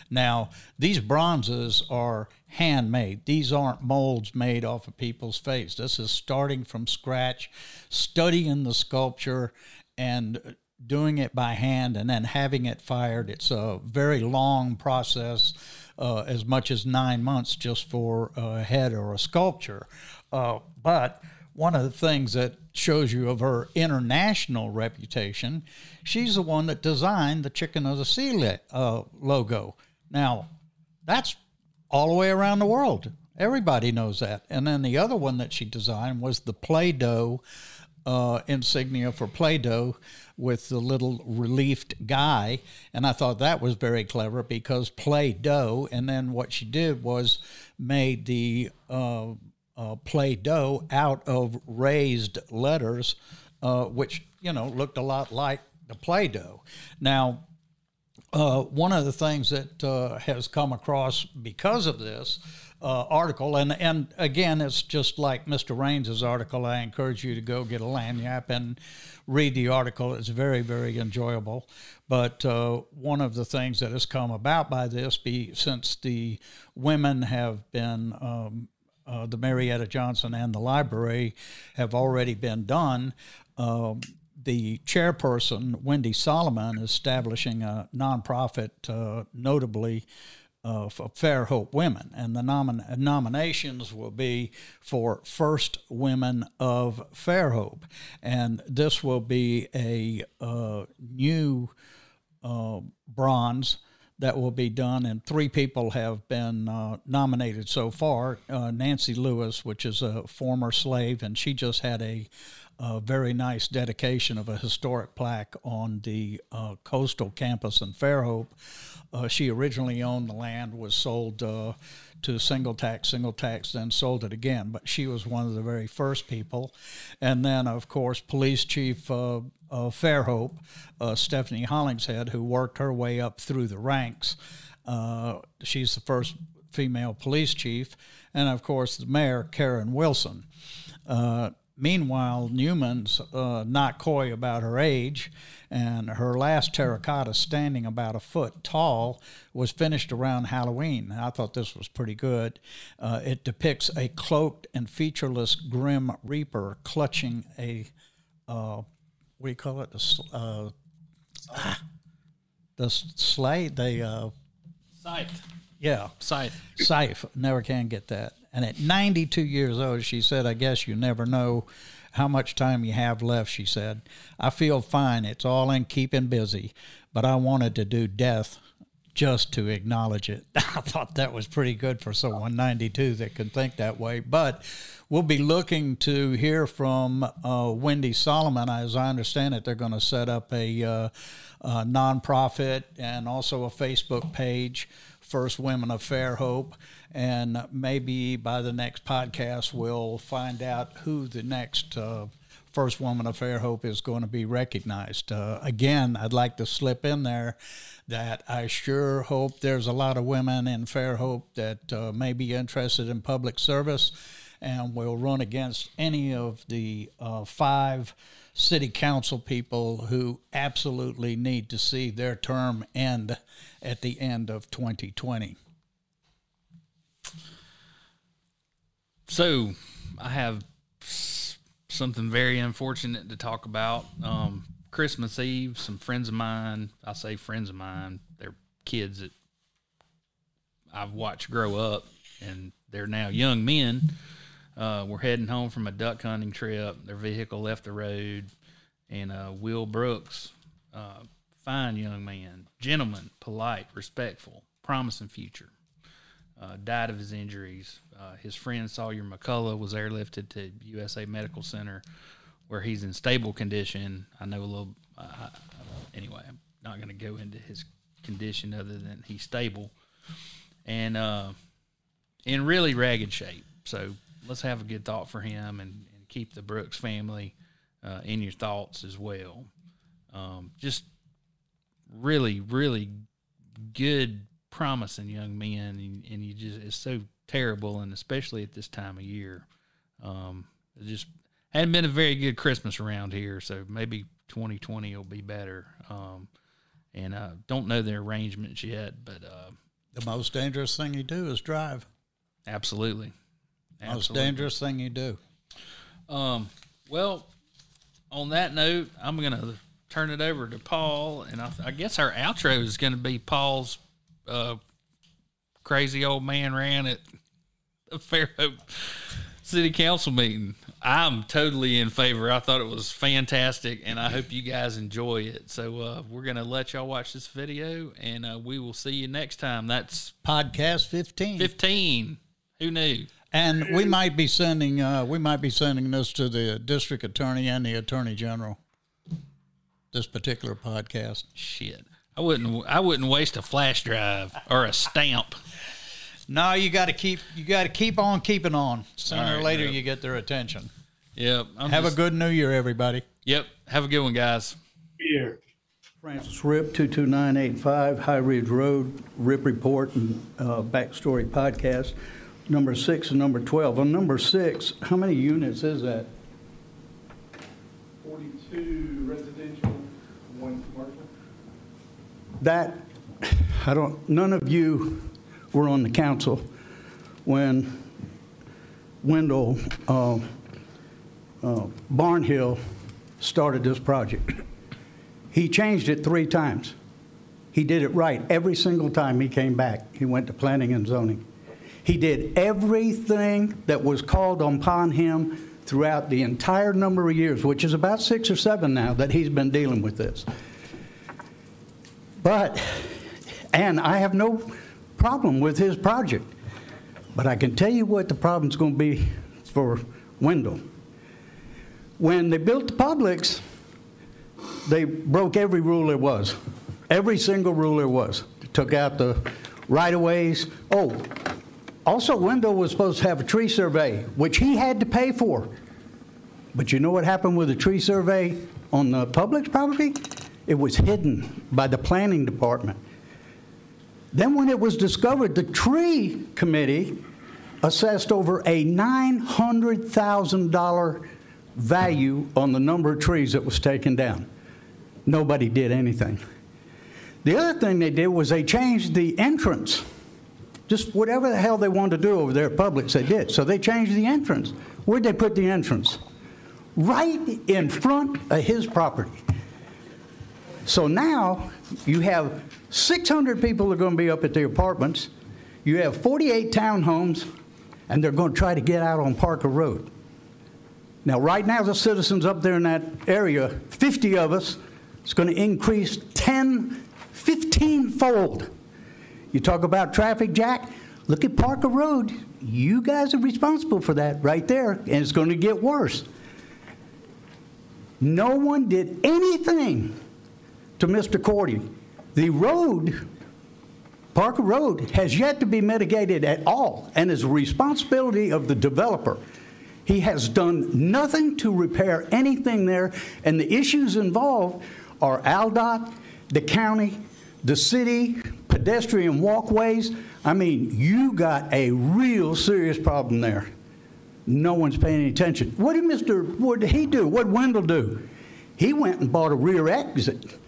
Now, these bronzes are handmade. These aren't molds made off of people's face. This is starting from scratch, studying the sculpture and doing it by hand and then having it fired. It's a very long process, uh, as much as nine months just for a head or a sculpture. Uh, but one of the things that shows you of her international reputation, she's the one that designed the Chicken of the Sea uh, logo. Now, that's all the way around the world. Everybody knows that. And then the other one that she designed was the Play Doh uh, insignia for Play Doh with the little relieved guy. And I thought that was very clever because Play Doh. And then what she did was made the uh, uh, Play Doh out of raised letters, uh, which, you know, looked a lot like the Play Doh. Now, uh, one of the things that uh, has come across because of this uh, article, and and again, it's just like Mr. Raines's article. I encourage you to go get a Lagniappe and read the article. It's very very enjoyable. But uh, one of the things that has come about by this, be since the women have been um, uh, the Marietta Johnson and the library have already been done. Um, the chairperson, Wendy Solomon, is establishing a nonprofit, uh, notably for Fairhope Women. And the nomin- nominations will be for First Women of Fairhope. And this will be a uh, new uh, bronze that will be done, and three people have been uh, nominated so far. Uh, Nancy Lewis, which is a former slave, and she just had a, a very nice dedication of a historic plaque on the uh, coastal campus in Fairhope. Uh, she originally owned the land, was sold uh, to single tax, single tax, then sold it again. But she was one of the very first people. And then, of course, Police Chief uh, uh, Fairhope, uh, Stephanie Hollinghead, who worked her way up through the ranks. Uh, she's the first female police chief. And of course, the mayor, Karen Wilson. Meanwhile, Newman's uh, not coy about her age, and her last terracotta, standing about a foot tall, was finished around Halloween. I thought this was pretty good. Uh, it depicts a cloaked and featureless Grim Reaper clutching a uh, what do you call it? The uh, ah, the slate, the uh, scythe. Yeah, scythe. Scythe. Never can get that. And at 92 years old, she said, "I guess you never know." How much time you have left, she said. I feel fine. It's all in keeping busy, but I wanted to do death just to acknowledge it. I thought that was pretty good for someone 92 that can think that way. But we'll be looking to hear from uh, Wendy Solomon. As I understand it, they're going to set up a, uh, a nonprofit and also a Facebook page, First Women of Fairhope. And maybe by the next podcast, we'll find out who the next. Uh, First Woman of Fairhope is going to be recognized. Uh, again, I'd like to slip in there that I sure hope there's a lot of women in Fairhope that uh, may be interested in public service and will run against any of the uh, five city council people who absolutely need to see their term end at the end of 2020. So, I have something very unfortunate to talk about. Um, Christmas Eve, some friends of mine, I say friends of mine, they're kids that I've watched grow up and they're now young men. Uh, we're heading home from a duck hunting trip. Their vehicle left the road, and uh, Will Brooks, uh, fine young man, gentleman, polite, respectful, promising future, uh, died of his injuries. Uh, his friend Sawyer McCullough was airlifted to USA Medical Center, where he's in stable condition. I know a little. Uh, anyway, I'm not going to go into his condition other than he's stable and uh, in really ragged shape. So let's have a good thought for him and, and keep the Brooks family uh, in your thoughts as well. Um, just really, really good, promising young men, and, and, you just it's so terrible, and especially at this time of year, um, it just hadn't been a very good Christmas around here. So maybe 2020 will be better. Um, and I don't know the arrangements yet, but uh, the most dangerous thing you do is drive. Absolutely. Absolutely. Most dangerous thing you do. Um, well, on that note, I'm going to turn it over to Paul, and I, I guess our outro is going to be Paul's uh, crazy old man ran at Fairhope City Council meeting. I'm totally in favor. I thought it was fantastic, and I hope you guys enjoy it. So uh, we're gonna let y'all watch this video, and uh, we will see you next time. That's podcast 15. 15. Who knew? And we might be sending uh, we might be sending this to the district attorney and the attorney general. This particular podcast. Shit, I wouldn't I wouldn't waste a flash drive or a stamp. No, you got to keep you got to keep on keeping on. Sooner All or later, yep. you get their attention. Yep. I'm Have just- a good New Year, everybody. Yep. Have a good one, guys. Here. Francis Ripp, 22985 High Ridge Road, Ripp Report and uh, Backstory Podcast. number six and number 12. On number six, how many units is that? 42 residential, one commercial. That, I don't, none of you were on the council when Wendell uh, uh, Barnhill started this project. He changed it three times. He did it right every single time he came back. He went to planning and zoning. He did everything that was called upon him throughout the entire number of years, which is about six or seven now that he's been dealing with this. But, and I have no problem with his project, but I can tell you what the problem's going to be for Wendell. When they built the Publix, they broke every rule there was, every single rule there was. Took out the right of ways. Oh, also, Wendell was supposed to have a tree survey, which he had to pay for. But you know what happened with the tree survey on the Publix property? It was hidden by the planning department. Then, when it was discovered, the tree committee assessed over a $900,000 value on the number of trees that was taken down. Nobody did anything. The other thing they did was they changed the entrance. Just whatever the hell they wanted to do over there at Publix, they did. So they changed the entrance. Where'd they put the entrance? Right in front of his property. So now you have 600 people that are going to be up at the apartments. You have 48 townhomes, and they're going to try to get out on Parker Road. Now, right now, the citizens up there in that area, 50 of us, it's going to increase 10, 15 fold. You talk about traffic, Jack? Look at Parker Road. You guys are responsible for that right there, and it's going to get worse. No one did anything to Mr. Cordy. The road, Parker Road, has yet to be mitigated at all and is a responsibility of the developer. He has done nothing to repair anything there, and the issues involved are ALDOT, the county, the city, pedestrian walkways. I mean, you got a real serious problem there. No one's paying any attention. What did Mr. What did he do? What did Wendell do? He went and bought a rear exit.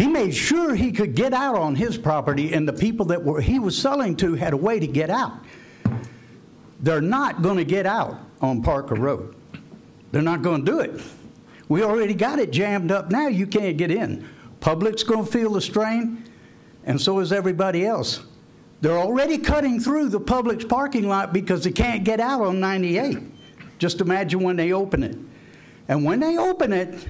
He made sure he could get out on his property, and the people that were he was selling to had a way to get out. They're not going to get out on Parker Road. They're not going to do it. We already got it jammed up now. You can't get in. Publix going to feel the strain, and so is everybody else. They're already cutting through the Publix parking lot because they can't get out on 98. Just imagine when they open it. And when they open it,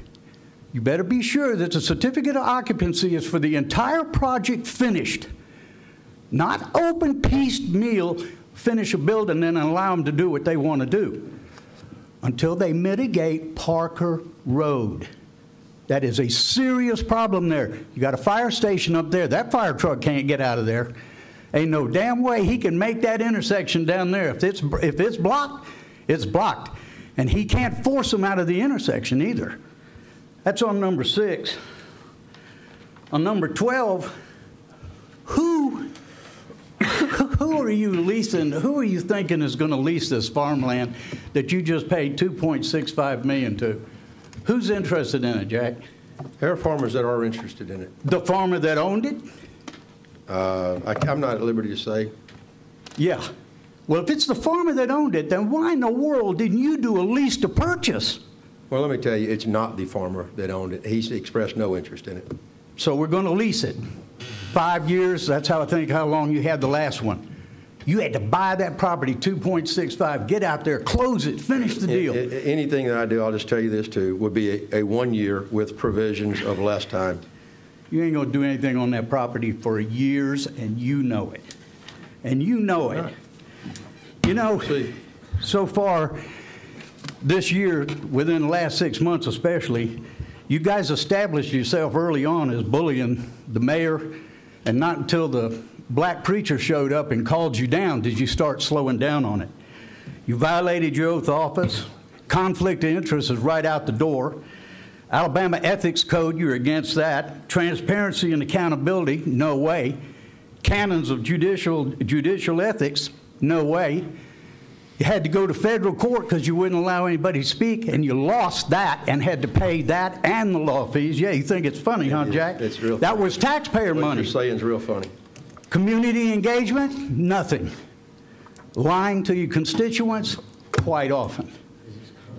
you better be sure that the certificate of occupancy is for the entire project finished. Not open piecemeal, finish a building and allow them to do what they want to do until they mitigate Parker Road. That is a serious problem there. You got a fire station up there. That fire truck can't get out of there. Ain't no damn way he can make that intersection down there. If it's, if it's blocked, it's blocked. And he can't force them out of the intersection either. That's on number six. On number 12, who, who are you leasing? Who are you thinking is going to lease this farmland that you just paid 2.65 million to? Who's interested in it, Jack? There are farmers that are interested in it. The farmer that owned it? Uh, I, am not at liberty to say. Yeah. Well, if it's the farmer that owned it, then why in the world didn't you do a lease to purchase? Well, let me tell you, it's not the farmer that owned it. He's expressed no interest in it. So we're going to lease it. Five years, that's how I think how long you had the last one. You had to buy that property 2.65, get out there, close it, finish the deal. Anything that I do, I'll just tell you this too, would be a, a one year with provisions of less time. You ain't going to do anything on that property for years, and you know it. And you know it. You know, so far this year, within the last six months especially, you guys established yourself early on as bullying the mayor, and not until the black preacher showed up and called you down did you start slowing down on it. You violated your oath of office. Conflict of interest is right out the door. Alabama Ethics Code, you're against that. Transparency and accountability, no way. Canons of judicial, judicial ethics, No way. You had to go to federal court because you wouldn't allow anybody to speak, and you lost that and had to pay that and the law fees. Yeah, you think it's funny, huh, Jack? It's real That funny. was taxpayer What money. you're saying is real funny. Community engagement, nothing. Lying to your constituents, quite often.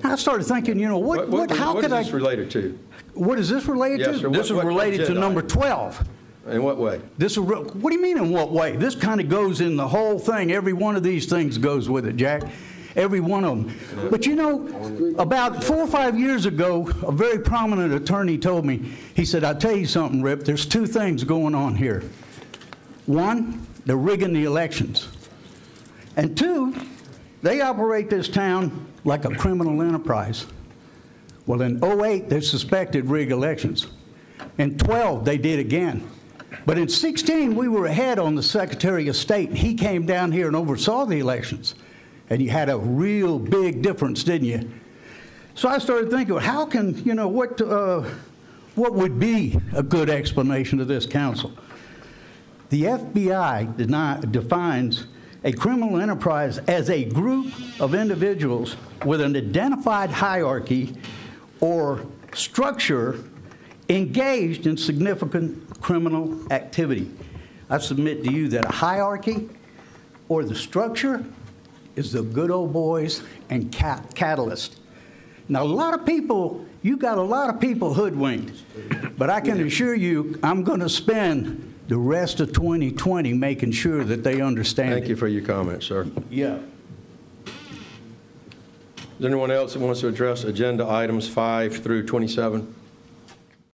I started thinking, you know, what, what, how what could is I? this related to? What is this related Yes, to? sir. This What- is what- what related to number item? 12. In what way? This is re- what do you mean in what way? This kind of goes in the whole thing. Every one of these things goes with it, Jack. Every one of them. But you know, about four or five years ago, a very prominent attorney told me, he said, I'll tell you something, Ripp, there's two things going on here. One, they're rigging the elections. And two, they operate this town like a criminal enterprise. Well, in 08, they suspected rigged elections. In 12, they did again. But in 16, we were ahead on the Secretary of State. He came down here and oversaw the elections. And you had a real big difference, didn't you? So I started thinking, how can, you know, what, uh, what would be a good explanation to this council? The FBI deni- defines a criminal enterprise as a group of individuals with an identified hierarchy or structure engaged in significant criminal activity. I submit to you that a hierarchy or the structure is the good old boys and cat- catalyst. Now, a lot of people, you got a lot of people hoodwinked, but I can assure you, I'm going to spend the rest of 2020 making sure that they understand. Thank you for your comments, sir. Yeah. Is there anyone else that wants to address agenda items 5 through 27?